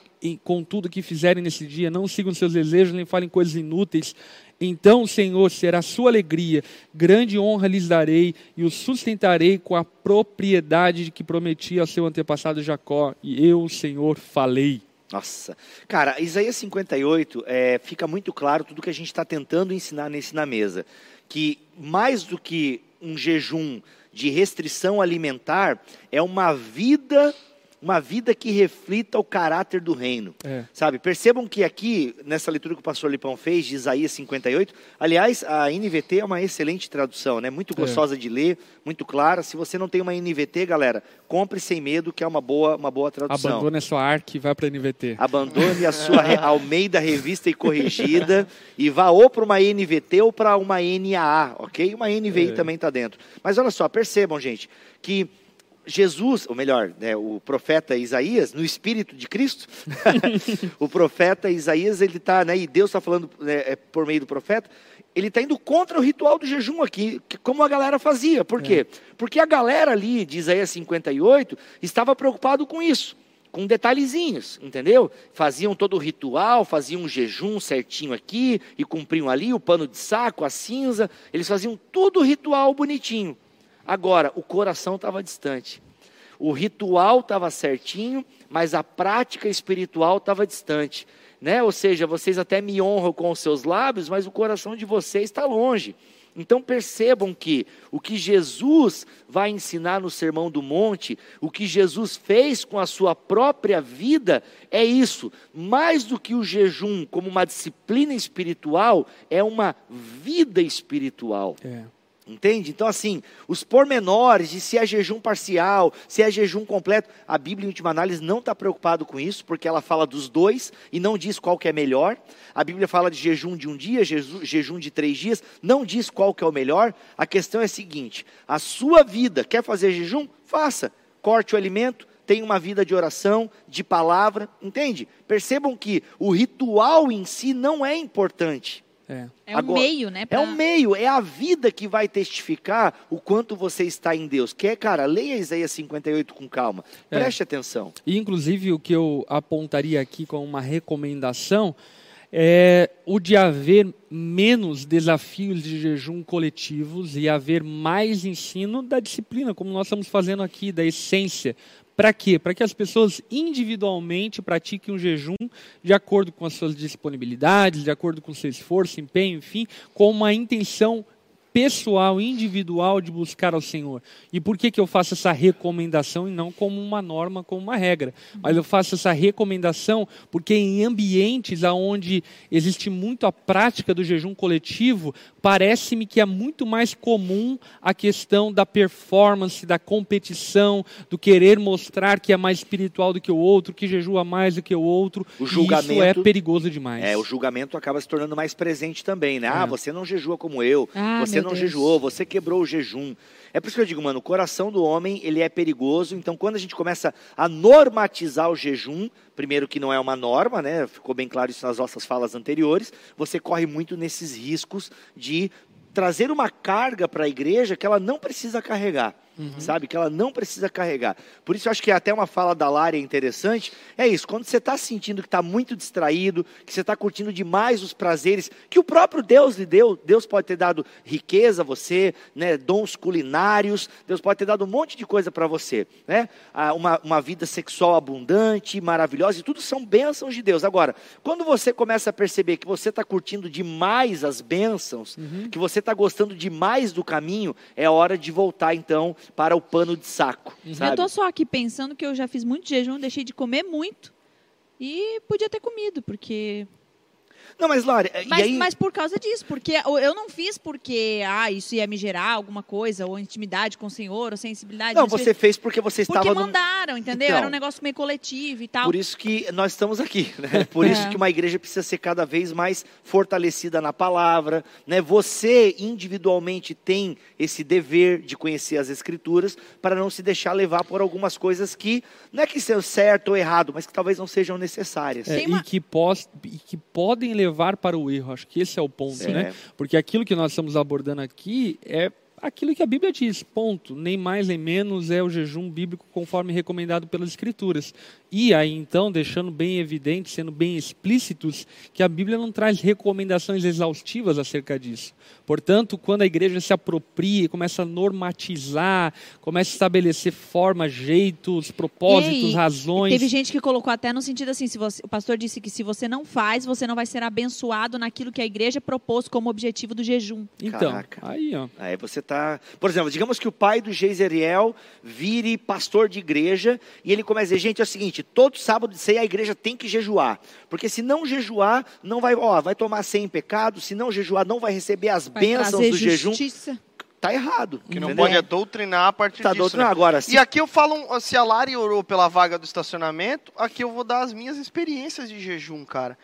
com tudo que fizerem nesse dia, não sigam seus desejos, nem falem coisas inúteis. Então Senhor será sua alegria, grande honra lhes darei e o sustentarei com a propriedade de que prometi ao seu antepassado Jacó, e eu, Senhor, falei. Nossa. Cara, Isaías 58 é, fica muito claro tudo que a gente está tentando ensinar nesse na mesa. Que mais do que um jejum de restrição alimentar, é uma vida, uma vida que reflita o caráter do reino. É. Sabe? Percebam que aqui, nessa leitura que o pastor Lipão fez, de Isaías 58, aliás, a NVT é uma excelente tradução, né? Muito gostosa de ler, muito clara. Se você não tem uma NVT, galera, compre sem medo, que é uma boa, uma boa tradução. Abandone a sua arca e vá para a NVT. Abandone a sua Almeida Revista e Corrigida e vá ou para uma NVT ou para uma NAA, ok? Uma NVI É. também está dentro. Mas olha só, percebam, gente, que Jesus, ou melhor, né, o profeta Isaías, no espírito de Cristo, (laughs) o profeta Isaías, ele está, né, e Deus está falando né, é, por meio do profeta, ele está indo contra o ritual do jejum aqui, que- como a galera fazia. Por quê? Porque a galera ali de Isaías 58 estava preocupado com isso com detalhezinhos, entendeu? Faziam todo o ritual, faziam um jejum certinho aqui e cumpriam ali o pano de saco, a cinza, eles faziam tudo o ritual bonitinho. Agora, o coração estava distante. O ritual estava certinho, mas a prática espiritual estava distante. Né? Ou seja, vocês até me honram com os seus lábios, mas o coração de vocês está longe. Então percebam que o que Jesus vai ensinar no Sermão do Monte, o que Jesus fez com a sua própria vida, é isso. Mais do que o jejum como uma disciplina espiritual, é uma vida espiritual. É. Entende? Então, assim, os pormenores de se é jejum parcial, se é jejum completo, a Bíblia, em última análise, não está preocupado com isso, porque ela fala dos dois e não diz qual que é melhor. A Bíblia fala de jejum de um dia, jejum de três dias, não diz qual que é o melhor. A questão é a seguinte: a sua vida, quer fazer jejum? Faça. Corte o alimento, tenha uma vida de oração, de palavra, entende? Percebam que o ritual em si não é importante. É, é Agora, um meio, né? Pra... É um meio, é a vida que vai testificar o quanto você está em Deus. Que é, cara, leia Isaías 58 com calma. É. Preste é. atenção. E, inclusive, o que eu apontaria aqui como uma recomendação é o de haver menos desafios de jejum coletivos e haver mais ensino da disciplina, como nós estamos fazendo aqui, da essência. Para quê? Para que as pessoas individualmente pratiquem um jejum de acordo com as suas disponibilidades, de acordo com o seu esforço, empenho, enfim, com uma intenção pessoal, individual de buscar ao Senhor. E por que, que eu faço essa recomendação e não como uma norma, como uma regra? Mas eu faço essa recomendação porque em ambientes onde existe muito a prática do jejum coletivo, parece-me que é muito mais comum a questão da performance, da competição, do querer mostrar que é mais espiritual do que o outro, que jejua mais do que o outro. O julgamento, isso é perigoso demais. É, o julgamento acaba se tornando mais presente também, né? É. Ah, você não jejua como eu, ah, você não Deus. jejuou, você quebrou o jejum. É por isso que eu digo, mano, o coração do homem, ele é perigoso. Então, quando a gente começa a normatizar o jejum, primeiro que não é uma norma, né? Ficou bem claro isso nas nossas falas anteriores. Você corre muito nesses riscos de trazer uma carga para a igreja que ela não precisa carregar uhum. sabe? Que ela não precisa carregar. Por isso eu acho que até uma fala da Lara é interessante. É isso, quando você está sentindo que está muito distraído, que você está curtindo demais os prazeres que o próprio Deus lhe deu, Deus pode ter dado riqueza a você, né, dons culinários, Deus pode ter dado um monte de coisa para você, né? Ah, uma, uma vida sexual abundante, maravilhosa, e tudo são bênçãos de Deus. Agora, quando você começa a perceber que você está curtindo demais as bênçãos, uhum. que você está gostando demais do caminho, é hora de voltar então para o pano de saco. Uhum. Eu estou só aqui pensando que eu já fiz muito jejum, deixei de comer muito e podia ter comido, porque não, mas Lore, mas, aí... mas por causa disso, porque eu não fiz porque ah, isso ia me gerar alguma coisa, ou intimidade com o Senhor, ou sensibilidade. Não, você fez porque você estava. Porque mandaram, entendeu? Então, Era um negócio meio coletivo e tal. Por isso que nós estamos aqui, né? Por é. isso que uma igreja precisa ser cada vez mais fortalecida na palavra, né? Você individualmente tem esse dever de conhecer as escrituras para não se deixar levar por algumas coisas que não é que sejam certo ou errado, mas que talvez não sejam necessárias. É, uma... e, que pos... e que podem levar levar para o erro. Acho que esse é o ponto, é. né? Porque aquilo que nós estamos abordando aqui é aquilo que a Bíblia diz, ponto. Nem mais nem menos é o jejum bíblico conforme recomendado pelas Escrituras. E aí, então, deixando bem evidente, sendo bem explícitos, que a Bíblia não traz recomendações exaustivas acerca disso. Portanto, quando a igreja se apropria, começa a normatizar, começa a estabelecer formas, jeitos, propósitos, razões. Teve gente que colocou até no sentido assim: se você, o pastor disse que se você não faz, você não vai ser abençoado naquilo que a igreja propôs como objetivo do jejum. Então, Caraca. aí, ó. Aí você tá. Por exemplo, digamos que o pai do Geiseriel vire pastor de igreja e ele começa a dizer: gente, é o seguinte, todo sábado de ceia a igreja tem que jejuar. Porque se não jejuar, não vai, ó, vai tomar sem pecado, se não jejuar, não vai receber as vai bênçãos do jejum. Tá errado. Que não pode é doutrinar a partir tá disso. Né? Agora, se... E aqui eu falo, se a Lari orou pela vaga do estacionamento, aqui eu vou dar as minhas experiências de jejum, cara.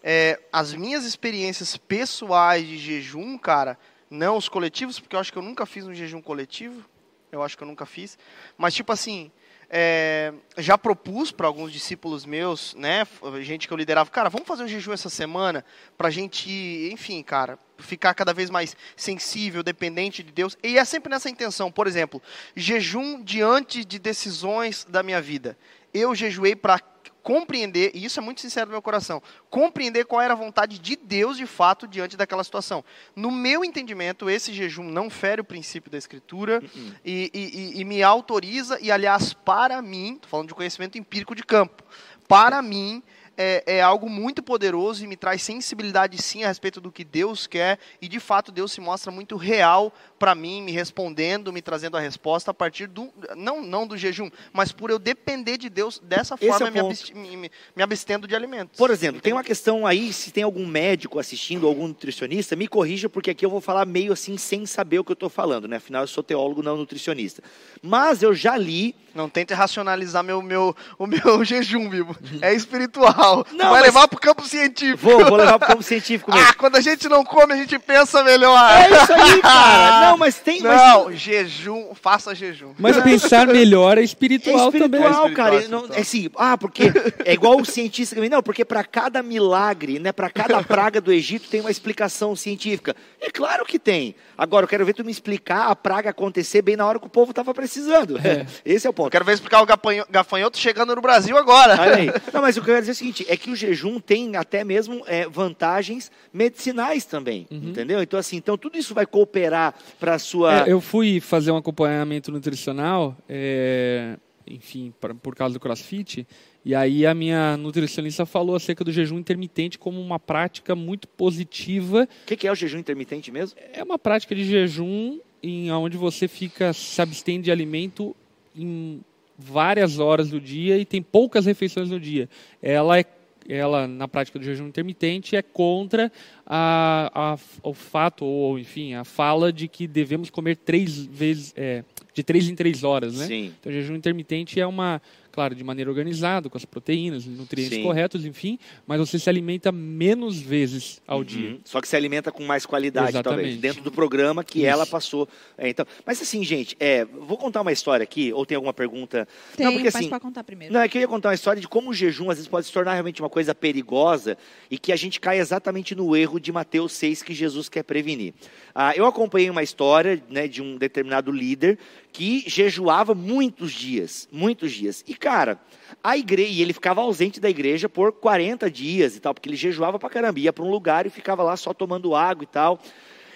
É, as minhas experiências pessoais de jejum, cara, não os coletivos, porque eu acho que eu nunca fiz um jejum coletivo. Eu acho que eu nunca fiz. Mas, tipo assim, é, já propus para alguns discípulos meus, né, gente que eu liderava, cara, vamos fazer um jejum essa semana para a gente, enfim, cara, ficar cada vez mais sensível, dependente de Deus. E é sempre nessa intenção. Por exemplo, jejum diante de decisões da minha vida. Eu jejuei para compreender, e isso é muito sincero no meu coração, compreender qual era a vontade de Deus de fato diante daquela situação. No meu entendimento, esse jejum não fere o princípio da Escritura uh -uh. E, e, e, me autoriza, e aliás, para mim, estou falando de conhecimento empírico de campo, para mim, é, é algo muito poderoso e me traz sensibilidade sim a respeito do que Deus quer e de fato Deus se mostra muito real para mim, me respondendo, me trazendo a resposta a partir do não não do jejum, mas por eu depender de Deus dessa Esse forma é me, abst- me, me- abstendo de alimentos. Por exemplo, tem uma questão aí, se tem algum médico assistindo, algum nutricionista, me corrija, porque aqui eu vou falar meio assim, sem saber o que eu estou falando, né? Afinal, eu sou teólogo, não nutricionista. Mas eu já li. Não tente racionalizar meu, meu, o meu (laughs) jejum, vivo. É espiritual. Não, Não, vai mas- levar pro campo científico. Vou, vou levar para o (laughs) campo científico mesmo. Ah, quando a gente não come, a gente pensa melhor. É isso aí, (laughs) cara. Não, mas tem. mas- Não, jejum, faça jejum. Mas (laughs) pensar melhor é É espiritual, espiritual, também. É espiritual, cara. é Não- espiritual. é assim, ah, porque é igual o cientista que vem, não, porque para cada milagre, né, para cada praga do Egito tem uma explicação científica. É claro que tem. Agora eu quero ver tu me explicar a praga acontecer bem na hora que o povo estava precisando. É. Esse é o Eu ponto. quero ver explicar o gafanho- gafanhoto chegando no Brasil agora. Olha aí. Não, mas o que eu quero dizer é o seguinte, é que o jejum tem até mesmo é, vantagens medicinais também, entendeu? Então assim, então tudo isso vai cooperar para a sua É, eu fui fazer um acompanhamento nutricional, é, enfim, pra- por causa do CrossFit, e aí a minha nutricionista falou acerca do jejum intermitente como uma prática muito positiva. O que, que é o jejum intermitente mesmo? É uma prática de jejum em onde você fica se abstém de alimento em várias horas do dia e tem poucas refeições no dia. Ela é ela na prática do jejum intermitente é contra a, a- o fato ou enfim a fala de que devemos comer três vezes é, de três em três horas, né? Sim. Então, o jejum intermitente é uma, claro, de maneira organizada, com as proteínas, nutrientes Sim. corretos, enfim, mas você se alimenta menos vezes ao dia. Uhum. Só que se alimenta com mais qualidade, talvez, Exatamente. dentro do programa que Isso. ela passou. É, então, mas assim, gente, é, vou contar uma história aqui, ou tem alguma pergunta? Tem, não, porque assim, pode contar primeiro. não, é que eu ia contar uma história de como o jejum às vezes pode se tornar realmente uma coisa perigosa e que a gente cai exatamente no erro de Mateus 6 que Jesus quer prevenir. Ah, eu acompanhei uma história né, de um determinado líder que jejuava muitos dias, muitos dias. E cara, a igreja, e ele ficava ausente da igreja por 40 dias e tal, porque ele jejuava pra caramba, ia para um lugar e ficava lá só tomando água e tal.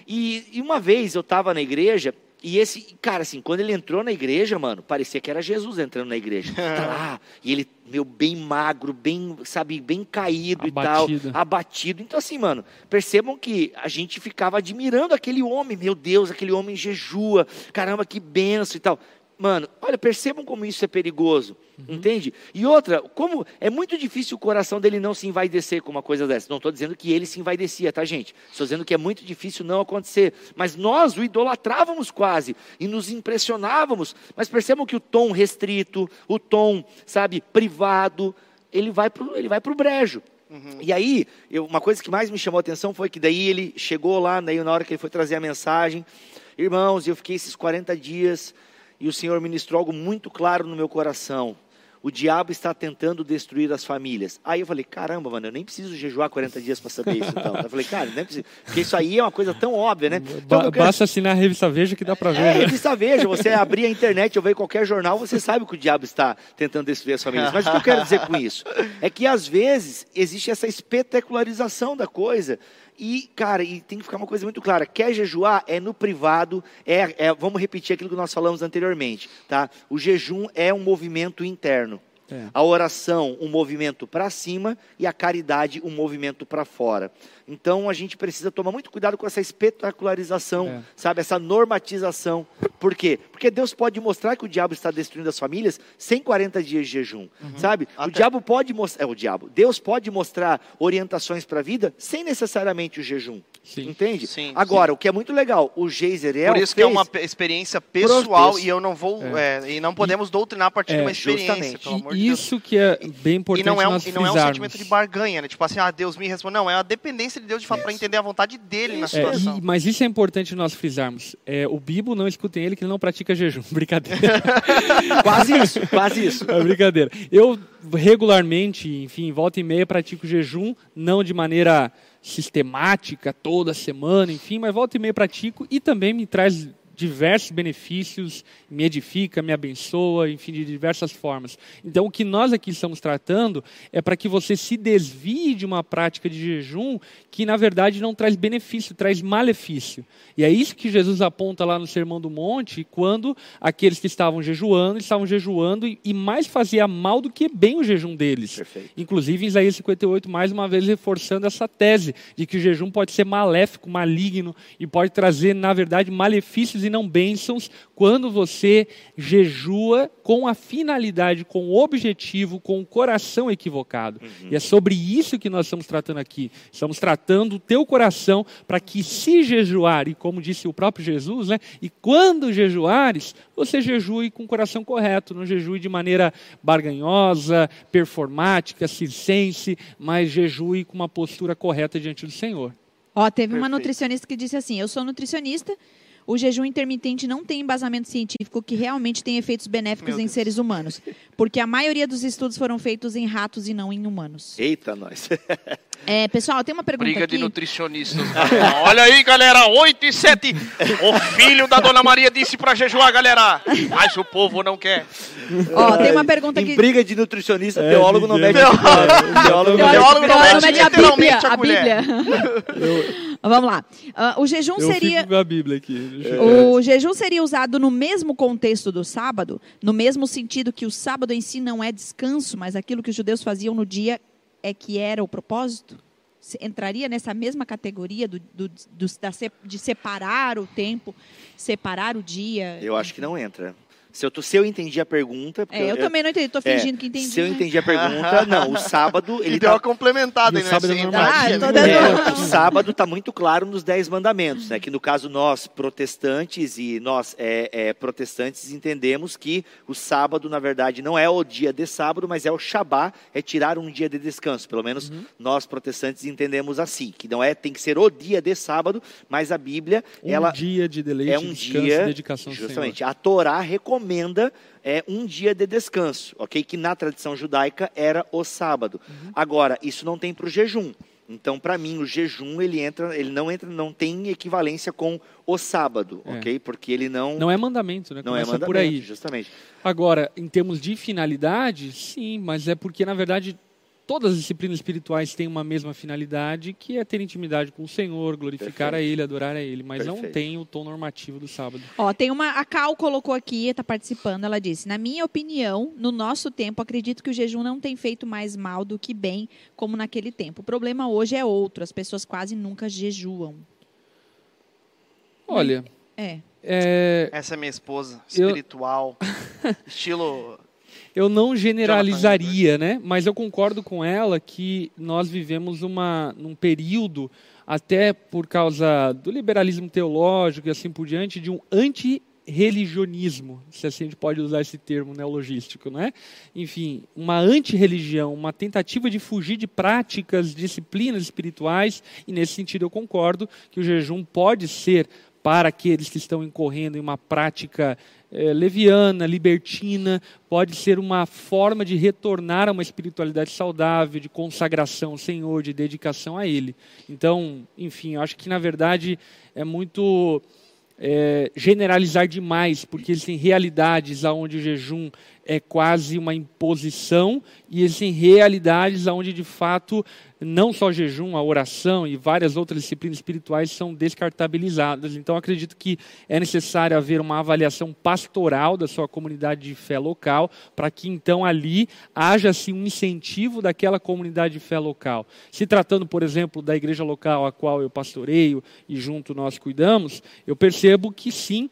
E, e uma vez eu estava na igreja e esse, cara, assim, quando ele entrou na igreja, mano, parecia que era Jesus entrando na igreja. (laughs) Tá lá, e ele, meu, bem magro, bem, sabe, bem caído Abatido. e tal, abatido. Então, assim, mano, percebam que a gente ficava admirando aquele homem, meu Deus, aquele homem jejua, caramba, que benção e tal. Mano, olha, percebam como isso é perigoso, entende? E outra, como é muito difícil o coração dele não se envaidecer com uma coisa dessa. Não estou dizendo que ele se envaidecia, tá, gente? Estou dizendo que é muito difícil não acontecer. Mas nós o idolatrávamos quase e nos impressionávamos. Mas percebam que o tom restrito, o tom, sabe, privado, ele vai vai pro brejo. E aí, eu- uma coisa que mais me chamou a atenção foi que daí ele chegou lá, daí na hora que ele foi trazer a mensagem, irmãos, eu fiquei esses 40 dias e o Senhor ministrou algo muito claro no meu coração. O diabo está tentando destruir as famílias. Aí eu falei, caramba, mano, eu nem preciso jejuar 40 dias para saber isso. Então. Eu falei, cara, nem preciso. Porque isso aí é uma coisa tão óbvia, né? Então, Ba- quero- Basta assinar a revista Veja que dá para ver. é, né? revista Veja, você abrir a internet ou ver qualquer jornal, você sabe que o diabo está tentando destruir as famílias. Mas o que eu quero dizer com isso? É que às vezes existe essa espetacularização da coisa. E, cara, e tem que ficar uma coisa muito clara: quer jejuar é no privado, é, é- vamos repetir aquilo que nós falamos anteriormente, tá? O jejum é um movimento interno. É. A oração, um movimento para cima e a caridade, um movimento para fora. Então a gente precisa tomar muito cuidado com essa espetacularização, É. sabe, essa normatização. Por quê? Porque Deus pode mostrar que o diabo está destruindo as famílias sem 40 dias de jejum, sabe? O Até- diabo pode mostrar, é o diabo. Deus pode mostrar orientações para a vida sem necessariamente o jejum. Sim. Entende? Sim, Agora, o que é muito legal, o Geiseriel Por isso que é uma pe- experiência pessoal e eu não vou. é, e não podemos doutrinar a partir de É, uma experiência, justamente. pelo amor E de Deus. isso que é bem E importante não, é um, nós e não é um sentimento de barganha, né? Tipo assim, ah, Deus me responde. Não, é a dependência de Deus de fato para entender a vontade dele na É, situação. e- mas isso é importante nós frisarmos. É, o Bibo, não escutem ele, que ele não pratica jejum. (laughs) Brincadeira. (laughs) Quase isso, quase isso. É brincadeira. Eu regularmente, enfim, volta e meia pratico jejum, não de maneira sistemática, toda semana, enfim, mas volta e meia pratico e também me traz diversos benefícios, me edifica, me abençoa, enfim, de diversas formas. Então, o que nós aqui estamos tratando é para que você se desvie de uma prática de jejum que, na verdade, não traz benefício, traz malefício. E é isso que Jesus aponta lá no Sermão do Monte, quando aqueles que estavam jejuando, estavam jejuando e, e mais fazia mal do que bem o jejum deles. Perfeito. Inclusive, em Isaías 58, mais uma vez reforçando essa tese de que o jejum pode ser maléfico, maligno e pode trazer, na verdade, malefícios e não bênçãos quando você jejua com a finalidade, com o objetivo, com o coração equivocado. E é sobre isso que nós estamos tratando aqui. Estamos tratando o teu coração para que, se jejuar, e como disse o próprio Jesus, né, e quando jejuares, você jejue com o coração correto, não jejue de maneira barganhosa, performática, circense, mas jejue com uma postura correta diante do Senhor. Ó, teve uma Perfeito. nutricionista que disse assim: Eu sou nutricionista. O jejum intermitente não tem embasamento científico que realmente tem efeitos benéficos Meu em Deus. seres humanos, porque a maioria dos estudos foram feitos em ratos e não em humanos. Eita, nós. (laughs) É, pessoal, tem uma pergunta Briga aqui. de nutricionistas. (laughs) Olha aí, galera, 8 e 7. O filho da Dona Maria disse pra jejuar, galera. Mas o povo não quer. Ó, tem uma pergunta em aqui. briga de nutricionista, É, teólogo não ninguém- mete a. Teólogo não Teólogo mete não Teólogo mete mede a literalmente Bíblia. a A colher. Bíblia. (laughs) Vamos lá. Ah, o jejum Eu seria. fico com a Bíblia aqui. Deixa eu- O jejum seria usado no mesmo contexto do sábado, no mesmo sentido que o sábado em si não é descanso, mas aquilo que os judeus faziam no dia é que era o propósito? Entraria nessa mesma categoria do, do- do- da de separar o tempo, separar o dia? Eu acho que não entra. Se eu, tô- se eu entendi a pergunta. É, eu, também não entendi, estou é, fingindo que entendi. Se eu né? entendi a pergunta, (laughs) não. O sábado, Ele deu tá uma complementada né? sábado é Assim, entraria Ah, eu É, o sábado está muito claro nos dez mandamentos, né? Que no caso nós protestantes e nós é, é, protestantes entendemos que o sábado na verdade não é o dia de sábado, mas é o Shabá, é tirar um dia de descanso. Pelo menos Uhum. nós protestantes entendemos assim, que não é tem que ser o dia de sábado, mas a Bíblia Um ela dia de deleite, é um descanso dia e dedicação justamente a Torá recomenda é um dia de descanso, ok? Que na tradição judaica era o sábado. Uhum. Agora isso não tem para o jejum. Então, para mim, o jejum ele entra, ele não entra, não tem equivalência com o sábado, É. ok? Porque ele não Não é mandamento, né? não é Começa mandamento, por aí. justamente. Agora, em termos de finalidade, sim, mas é porque, na verdade, todas as disciplinas espirituais têm uma mesma finalidade, que é ter intimidade com o Senhor, glorificar a Perfeito. Ele, adorar a Ele, mas não Perfeito. tem o tom normativo do sábado. Ó, tem uma. A Cal colocou aqui, está participando. Ela disse: Na minha opinião, no nosso tempo, acredito que o jejum não tem feito mais mal do que bem, como naquele tempo. O problema hoje é outro. As pessoas quase nunca jejuam. Olha, É. é, Essa é minha esposa, Eu- espiritual, (laughs) estilo... eu não generalizaria, né? Mas eu concordo com ela que nós vivemos uma, num período, até por causa do liberalismo teológico e assim por diante, de um anti-religionismo, se assim a gente pode usar esse termo neologístico, né? Enfim, uma anti-religião, uma tentativa de fugir de práticas, disciplinas espirituais, e nesse sentido eu concordo que o jejum pode ser para aqueles que estão incorrendo em uma prática eh, leviana, libertina, pode ser uma forma de retornar a uma espiritualidade saudável, de consagração ao Senhor, de dedicação a Ele. Então, enfim, acho que na verdade é muito é, generalizar demais, porque existem realidades onde o jejum é quase uma imposição e existem realidades onde de fato não só jejum, a oração e várias outras disciplinas espirituais são descartabilizadas. Então acredito que é necessário haver uma avaliação pastoral da sua comunidade de fé local, para que então ali haja assim um incentivo daquela comunidade de fé local. Se tratando, por exemplo, da igreja local a qual eu pastoreio e junto nós cuidamos, eu percebo que sim,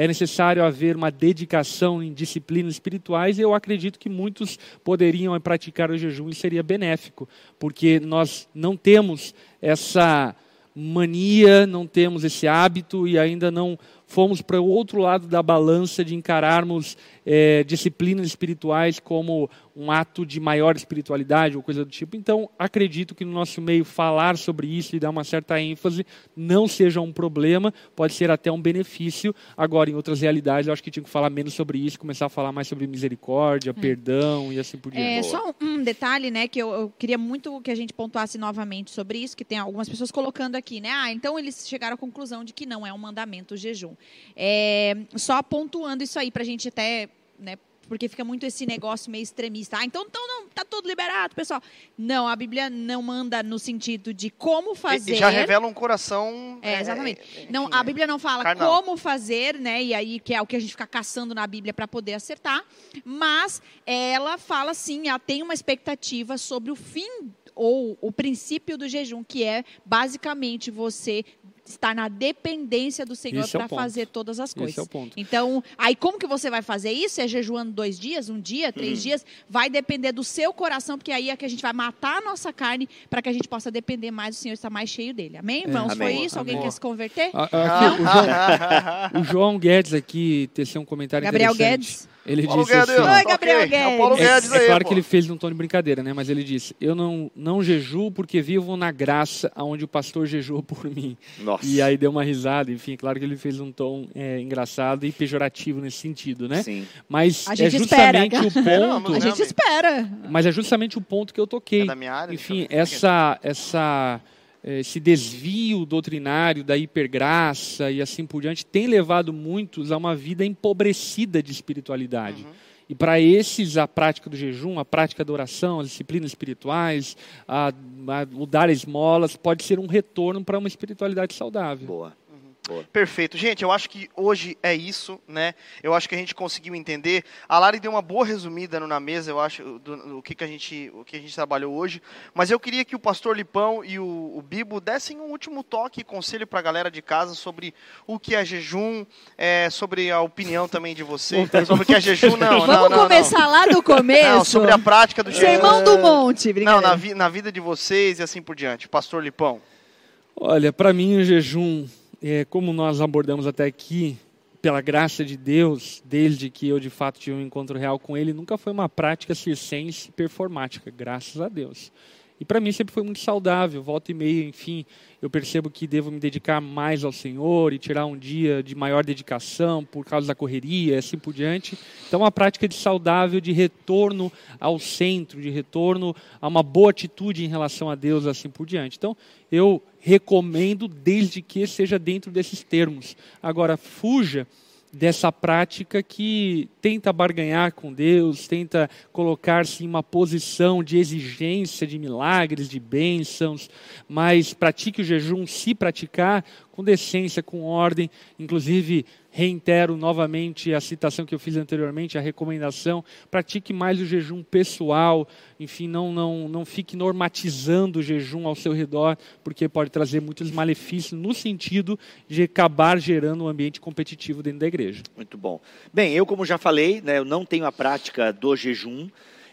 é necessário haver uma dedicação em disciplinas espirituais e eu acredito que muitos poderiam praticar o jejum e seria benéfico, porque nós não temos essa mania, não temos esse hábito e ainda não fomos para o outro lado da balança de encararmos eh, disciplinas espirituais como um ato de maior espiritualidade ou coisa do tipo. Então, acredito que no nosso meio falar sobre isso e dar uma certa ênfase não seja um problema, pode ser até um benefício. Agora, em outras realidades, eu acho que tinha que falar menos sobre isso, começar a falar mais sobre misericórdia, perdão e assim por diante. É, só um, um detalhe, né, que eu, eu queria muito que a gente pontuasse novamente sobre isso, que tem algumas pessoas colocando aqui, né? Ah, então eles chegaram à conclusão de que não é um mandamento o jejum. É, só pontuando isso aí, para a gente até, né, porque fica muito esse negócio meio extremista. Ah, então, então não, tá tudo liberado, pessoal. Não, a Bíblia não manda no sentido de como fazer. E já revela um coração. É, exatamente. é, Não, a é. Bíblia não fala carnal. como fazer, né? E aí que é o que a gente fica caçando na Bíblia para poder acertar, mas ela fala sim, ela tem uma expectativa sobre o fim ou o princípio do jejum, que é basicamente você estar na dependência do Senhor é para ponto. fazer todas as coisas. Esse é o ponto. Então, aí como que você vai fazer isso? É jejuando dois dias, um dia, três Uhum. dias? Vai depender do seu coração, porque aí é que a gente vai matar a nossa carne para que a gente possa depender mais do Senhor, estar mais cheio dele. Amém, irmãos? Amém. Foi isso? Alguém Amém. quer se converter? A- aqui, (laughs) o, João, o João Guedes aqui teceu um comentário Gabriel interessante. Guedes. Ele Paulo disse Guedes. assim, Oi, Gabriel ok, É o Paulo Guedes. Guedes É, aí, é claro pô. que ele fez num tom de brincadeira, né? Mas ele disse: Eu não, não jejuo porque vivo na graça onde o pastor jejuou por mim. Nossa. E aí deu uma risada, enfim, claro que ele fez um tom é, engraçado e pejorativo nesse sentido, né? Sim. Mas A é gente espera. justamente o ponto. A gente espera. Mas é justamente o ponto que eu toquei. É da minha área, Enfim, essa, essa, esse desvio doutrinário da hipergraça e assim por diante tem levado muitos a uma vida empobrecida de espiritualidade. Uhum. E para esses, a prática do jejum, a prática da oração, as disciplinas espirituais, a, a- o dar esmolas, pode ser um retorno para uma espiritualidade saudável. Boa. Perfeito. Gente, eu acho que hoje é isso, né? Eu acho que a gente conseguiu entender. A Lari deu uma boa resumida no Na Mesa, eu acho, do, do- o, que, que, a gente, o que a gente trabalhou hoje. Mas eu queria que o pastor Lipão e o, o Bibo dessem um último toque e conselho para a galera de casa sobre o que é jejum, é, sobre a opinião também de vocês, sobre o que é jejum. Não, não, Vamos não, começar lá do não. começo. Não, sobre a prática do jejum. Sermão do Monte, Não, na, vi- na vida de vocês e assim por diante. Pastor Lipão. Olha, para mim o jejum, é, como nós abordamos até aqui, pela graça de Deus, desde que eu de fato tive um encontro real com Ele, nunca foi uma prática circense performática, graças a Deus. E para mim sempre foi muito saudável, volta e meia, enfim, eu percebo que devo me dedicar mais ao Senhor e tirar um dia de maior dedicação por causa da correria assim por diante. Então, uma prática de saudável, de retorno ao centro, de retorno a uma boa atitude em relação a Deus, assim por diante. Então, eu recomendo desde que seja dentro desses termos. Agora, fuja dessa prática que tenta barganhar com Deus, tenta colocar-se em uma posição de exigência de milagres, de bênçãos, mas pratique o jejum, se praticar, com decência, com ordem. Inclusive, reitero novamente a citação que eu fiz anteriormente, a recomendação, pratique mais o jejum pessoal, enfim, não, não, não fique normatizando o jejum ao seu redor, porque pode trazer muitos malefícios no sentido de acabar gerando um ambiente competitivo dentro da igreja. Muito bom. Bem, eu como já falei, né, eu não tenho a prática do jejum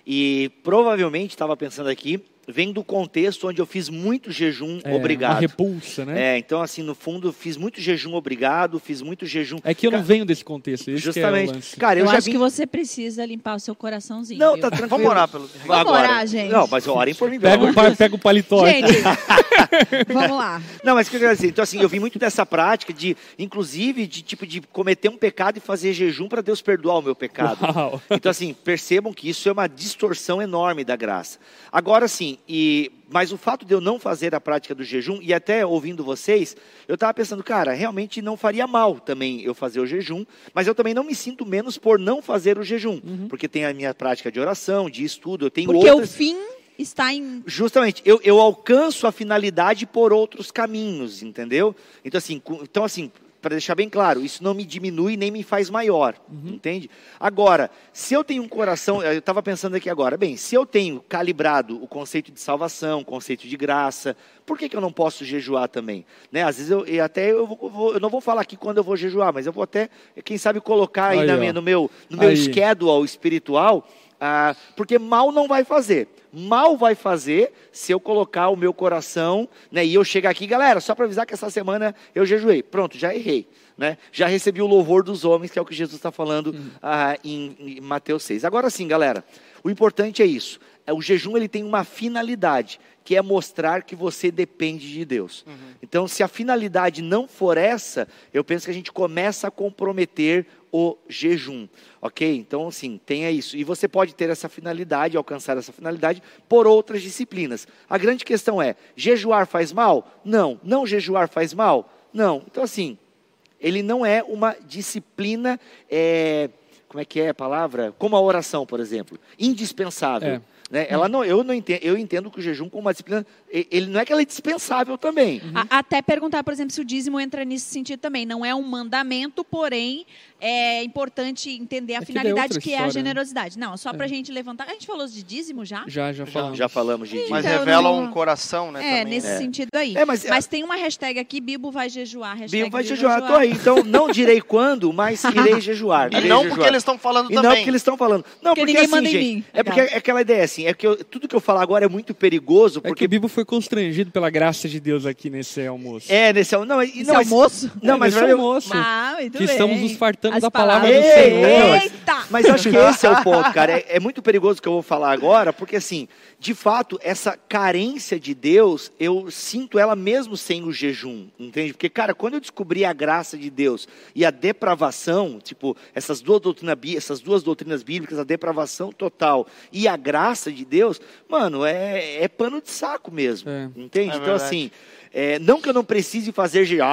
e provavelmente estava pensando aqui, vem do contexto onde eu fiz muito jejum É, Uma obrigado. repulsa, né? É, então assim, no fundo, fiz muito jejum obrigado, fiz muito jejum. É que eu não Ca- venho desse contexto, esse que é o Justamente. lance. Cara, eu, Eu, já acho vim... que você precisa limpar o seu coraçãozinho. Não, viu? tá tranquilo. Vamos orar pelo. Vamos Agora, orar, gente. Não, mas orem por mim. pelo Pega o, pega o paletó. Gente, (laughs) vamos lá. Não, mas o que eu quero dizer? Então, assim, eu vi muito dessa prática de, inclusive, de tipo de cometer um pecado e fazer jejum para Deus perdoar o meu pecado. Uau. Então, assim, percebam que isso é uma distorção enorme da graça. Agora, sim, e, mas o fato de eu não fazer a prática do jejum, e até ouvindo vocês, eu estava pensando, cara, realmente não faria mal também eu fazer o jejum, mas eu também não me sinto menos por não fazer o jejum, porque tem a minha prática de oração, de estudo, eu tenho Porque outras. o fim está em. Justamente, eu, eu alcanço a finalidade por outros caminhos, entendeu? Então, assim, então, assim para deixar bem claro, isso não me diminui nem me faz maior, entende? Agora, se eu tenho um coração, eu estava pensando aqui agora, bem, se eu tenho calibrado o conceito de salvação, o conceito de graça, por que, que eu não posso jejuar também? Né? Às vezes eu e até eu, vou- eu não vou falar aqui quando eu vou jejuar, mas eu vou até, quem sabe, colocar aí, Aí, na no meu, no meu Aí. schedule espiritual, ah, porque mal não vai fazer. Mal vai fazer se eu colocar o meu coração, né? E eu chegar aqui, galera, só para avisar que essa semana eu jejuei. Pronto, já errei. né? Já recebi o louvor dos homens, que é o que Jesus está falando ah, em, em Mateus 6. Agora sim, galera, o importante é isso. É, O jejum ele tem uma finalidade, que é mostrar que você depende de Deus. Então, se a finalidade não for essa, eu penso que a gente começa a comprometer o jejum, ok? Então, assim, tenha isso. E você pode ter essa finalidade, alcançar essa finalidade por outras disciplinas. A grande questão é: jejuar faz mal? Não. Não jejuar faz mal? Não. Então, assim, ele não é uma disciplina, é, como é que é a palavra? Como a oração, por exemplo, indispensável. É. né? Ela não, eu não entendo, eu entendo que o jejum como uma disciplina, ele não é que ela é dispensável também. A- Até perguntar, por exemplo, se o dízimo entra nesse sentido também. Não é um mandamento, porém é importante entender a É que é finalidade outra que é a história, né? generosidade. Não, só pra gente levantar. A gente falou de dízimo já? Já, já falamos. Já falamos de Mas Então, revela não- um coração, né? É, também, nesse né? sentido aí. É, mas- mas, tem uma hashtag aqui, Bibo vai jejuar. Hashtag Bibo vai Bibo jejuar, tô aí. Então, não direi quando, mas (laughs) irei jejuar. E irei não jejuar. porque eles estão falando E não também. porque eles estão falando. Não, Porque porque, ninguém assim, manda em gente, mim. é porque é aquela ideia assim, é que eu- tudo que eu falar agora é muito perigoso, É que porque o Bibo foi constrangido pela graça de Deus aqui nesse almoço. é nesse al- não, e- Esse não, mas- almoço? Não, mas nesse almoço. Ah, que bem. estamos nos fartando As da palavra palavras- do Senhor. ei, Eita! Mas eu acho que esse é o ponto, cara. É, é muito perigoso o que eu vou falar agora, porque assim, de fato, essa carência de Deus, eu sinto ela mesmo sem o jejum, entende? Porque, cara, quando eu descobri a graça de Deus e a depravação, tipo, essas duas, doutrina, bí- essas duas doutrinas bíblicas, a depravação total e a graça de Deus, mano, é, é pano de saco mesmo, É. entende? É então, verdade. assim, é, não que eu não precise fazer jejum.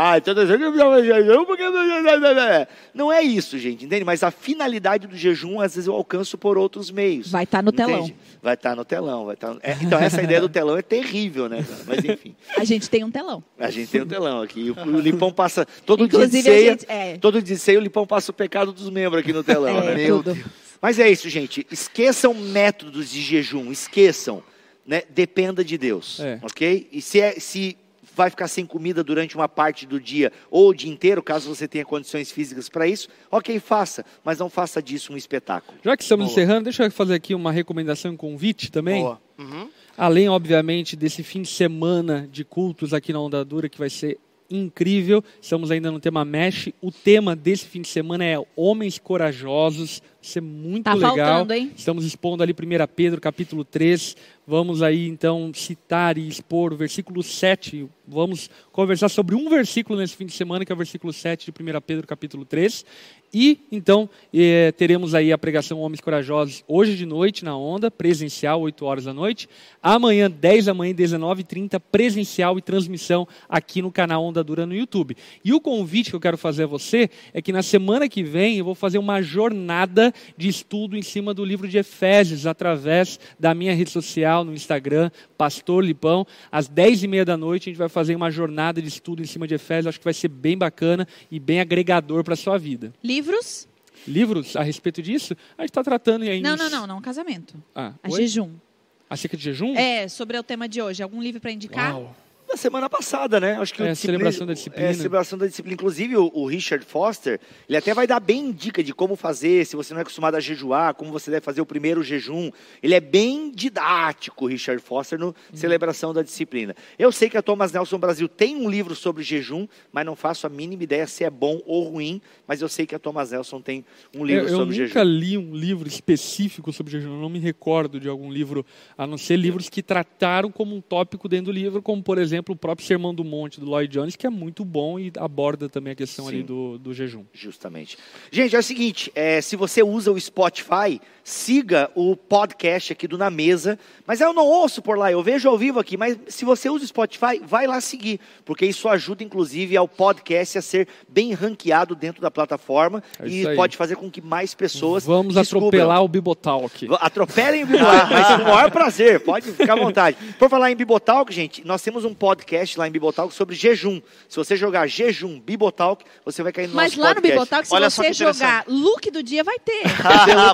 Não é isso, gente, entende? Mas a finalidade do jejum, às vezes eu alcanço por outros meios. Vai estar no telão. Vai estar no telão. Vai tá... é, então, essa ideia do telão é terrível, né? cara? Mas, enfim, A gente tem um telão. a gente tem um telão aqui. O, o Lipão passa todo Inclusive, dia de ceia. a gente. É, Todo dia de ceia, o Lipão passa o pecado dos membros aqui no telão. é né? tudo. Mas é isso, gente. Esqueçam métodos de jejum. Esqueçam. Né? Dependa de Deus. É. Ok? E se, é- se vai ficar sem comida durante uma parte do dia ou o dia inteiro, caso você tenha condições físicas para isso, ok, faça. Mas não faça disso um espetáculo. Já que estamos Boa. encerrando, deixa eu fazer aqui uma recomendação e um convite também. Boa. Uhum. Além, obviamente, desse fim de semana de cultos aqui na Onda Dura, que vai ser incrível. Estamos ainda no tema Mesh. O tema desse fim de semana é Homens Corajosos. Vai ser muito Tá legal. faltando, hein? Estamos expondo ali 1 Pedro, capítulo 3. Vamos aí, então, citar e expor o versículo 7. Vamos conversar sobre um versículo nesse fim de semana, que é o versículo 7 de 1 Pedro, capítulo 3. E, então, eh, teremos aí a pregação Homens Corajosos hoje de noite na Onda, presencial, 8 horas da noite. Amanhã, 10 da manhã, 19h30, presencial e transmissão aqui no canal Onda Dura no YouTube. E o convite que eu quero fazer a você é que na semana que vem eu vou fazer uma jornada de estudo em cima do livro de Efésios, através da minha rede social, no Instagram, Pastor Lipão. Às 10h30 da noite a gente vai fazer uma jornada de estudo em cima de Efésios. Acho que vai ser bem bacana e bem agregador para a sua vida. Livros? Livros a respeito disso, a gente está tratando aí. Não, não, não, não. Casamento. Ah, A oi? jejum. Acerca de jejum? É, sobre o tema de hoje. Algum livro para indicar? Uau. Na semana passada, né? Acho que É, o celebração da disciplina. É, celebração da disciplina. Inclusive, o, o Richard Foster, ele até vai dar bem dica de como fazer, se você não é acostumado a jejuar, como você deve fazer o primeiro jejum. Ele é bem didático, o Richard Foster, no Uhum. celebração da disciplina. Eu sei que a Thomas Nelson Brasil tem um livro sobre jejum, mas não faço a mínima ideia se é bom ou ruim, mas eu sei que a Thomas Nelson tem um livro Eu, eu sobre nunca jejum. li um livro específico sobre jejum, eu não me recordo de algum livro, a não ser livros que trataram como um tópico dentro do livro, como por exemplo o próprio Sermão do Monte do Lloyd Jones, que é muito bom e aborda também a questão ali Sim. do, do jejum. Justamente. Gente, é o seguinte: é, se você usa o Spotify, siga o podcast aqui do Na Mesa. Mas eu não ouço por lá, eu vejo ao vivo aqui. Mas se você usa o Spotify, vai lá seguir, porque isso ajuda, inclusive, ao podcast a ser bem ranqueado dentro da plataforma É e aí. pode fazer com que mais pessoas Vamos descubram. atropelar o Bibotalk. Va- Atropelem o Bibotalk, (laughs) mas com o maior prazer, pode ficar à vontade. Por falar em Bibotalk, gente, nós temos um podcast lá em Bibotalk sobre jejum. Se você jogar jejum Bibotalk, você vai cair no Mas nosso lá no podcast. Bibotalk, se Olha você jogar look do dia, vai ter. (laughs)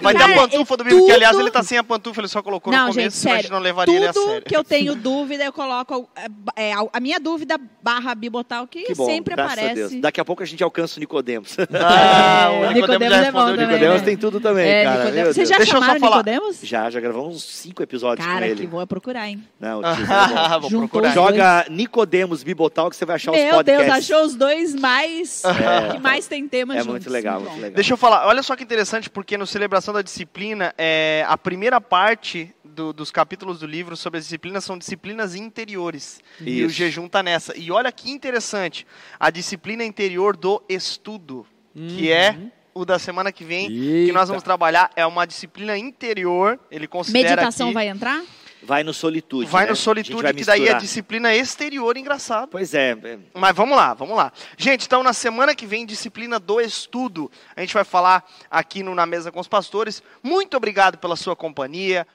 vai ter a Cara, pantufa é do Bibo, que aliás tudo- ele tá sem a pantufa, ele só colocou Não, no gente, começo, senão a gente sério. não levaria ele a Tudo sério. que eu tenho (laughs) dúvida, eu coloco é, a- a minha dúvida barra Bibotalk, que, bom, sempre a aparece. Deus. Daqui a pouco a gente alcança o Nicodemos. Ah, É, o Nicodemos (laughs) Nicodemos já é bom respondeu o Nicodemos né? tem tudo também, É, cara. Nicodemos. Vocês já. Deixa chamaram falar. Nicodemos? já, já gravamos uns cinco episódios Cara, com ele. que vou é procurar, hein? Não, o é bom. Vou procurar. Joga, Nicodemos Bibotal que você vai achar os Meu podcasts. Deus, achou os dois mais. (laughs) que mais tem temas É juntos. muito legal, muito legal. Deixa eu falar, olha só que interessante, porque no Celebração da Disciplina, é, a primeira parte do- dos capítulos do livro sobre as disciplinas são disciplinas interiores. E o Isso. jejum tá nessa. E olha que interessante, a disciplina interior do estudo, que é o da semana que vem, que nós Eita. vamos trabalhar, é uma disciplina interior, ele considera Meditação aqui, vai entrar? Vai no Solitude. vai né? no A solitude, vai que daí é misturar. disciplina exterior, engraçado. Pois é, é. Mas vamos lá, vamos lá. Gente, então na semana que vem, disciplina do estudo, a gente vai falar aqui no Na Mesa com os Pastores. Muito obrigado pela sua companhia.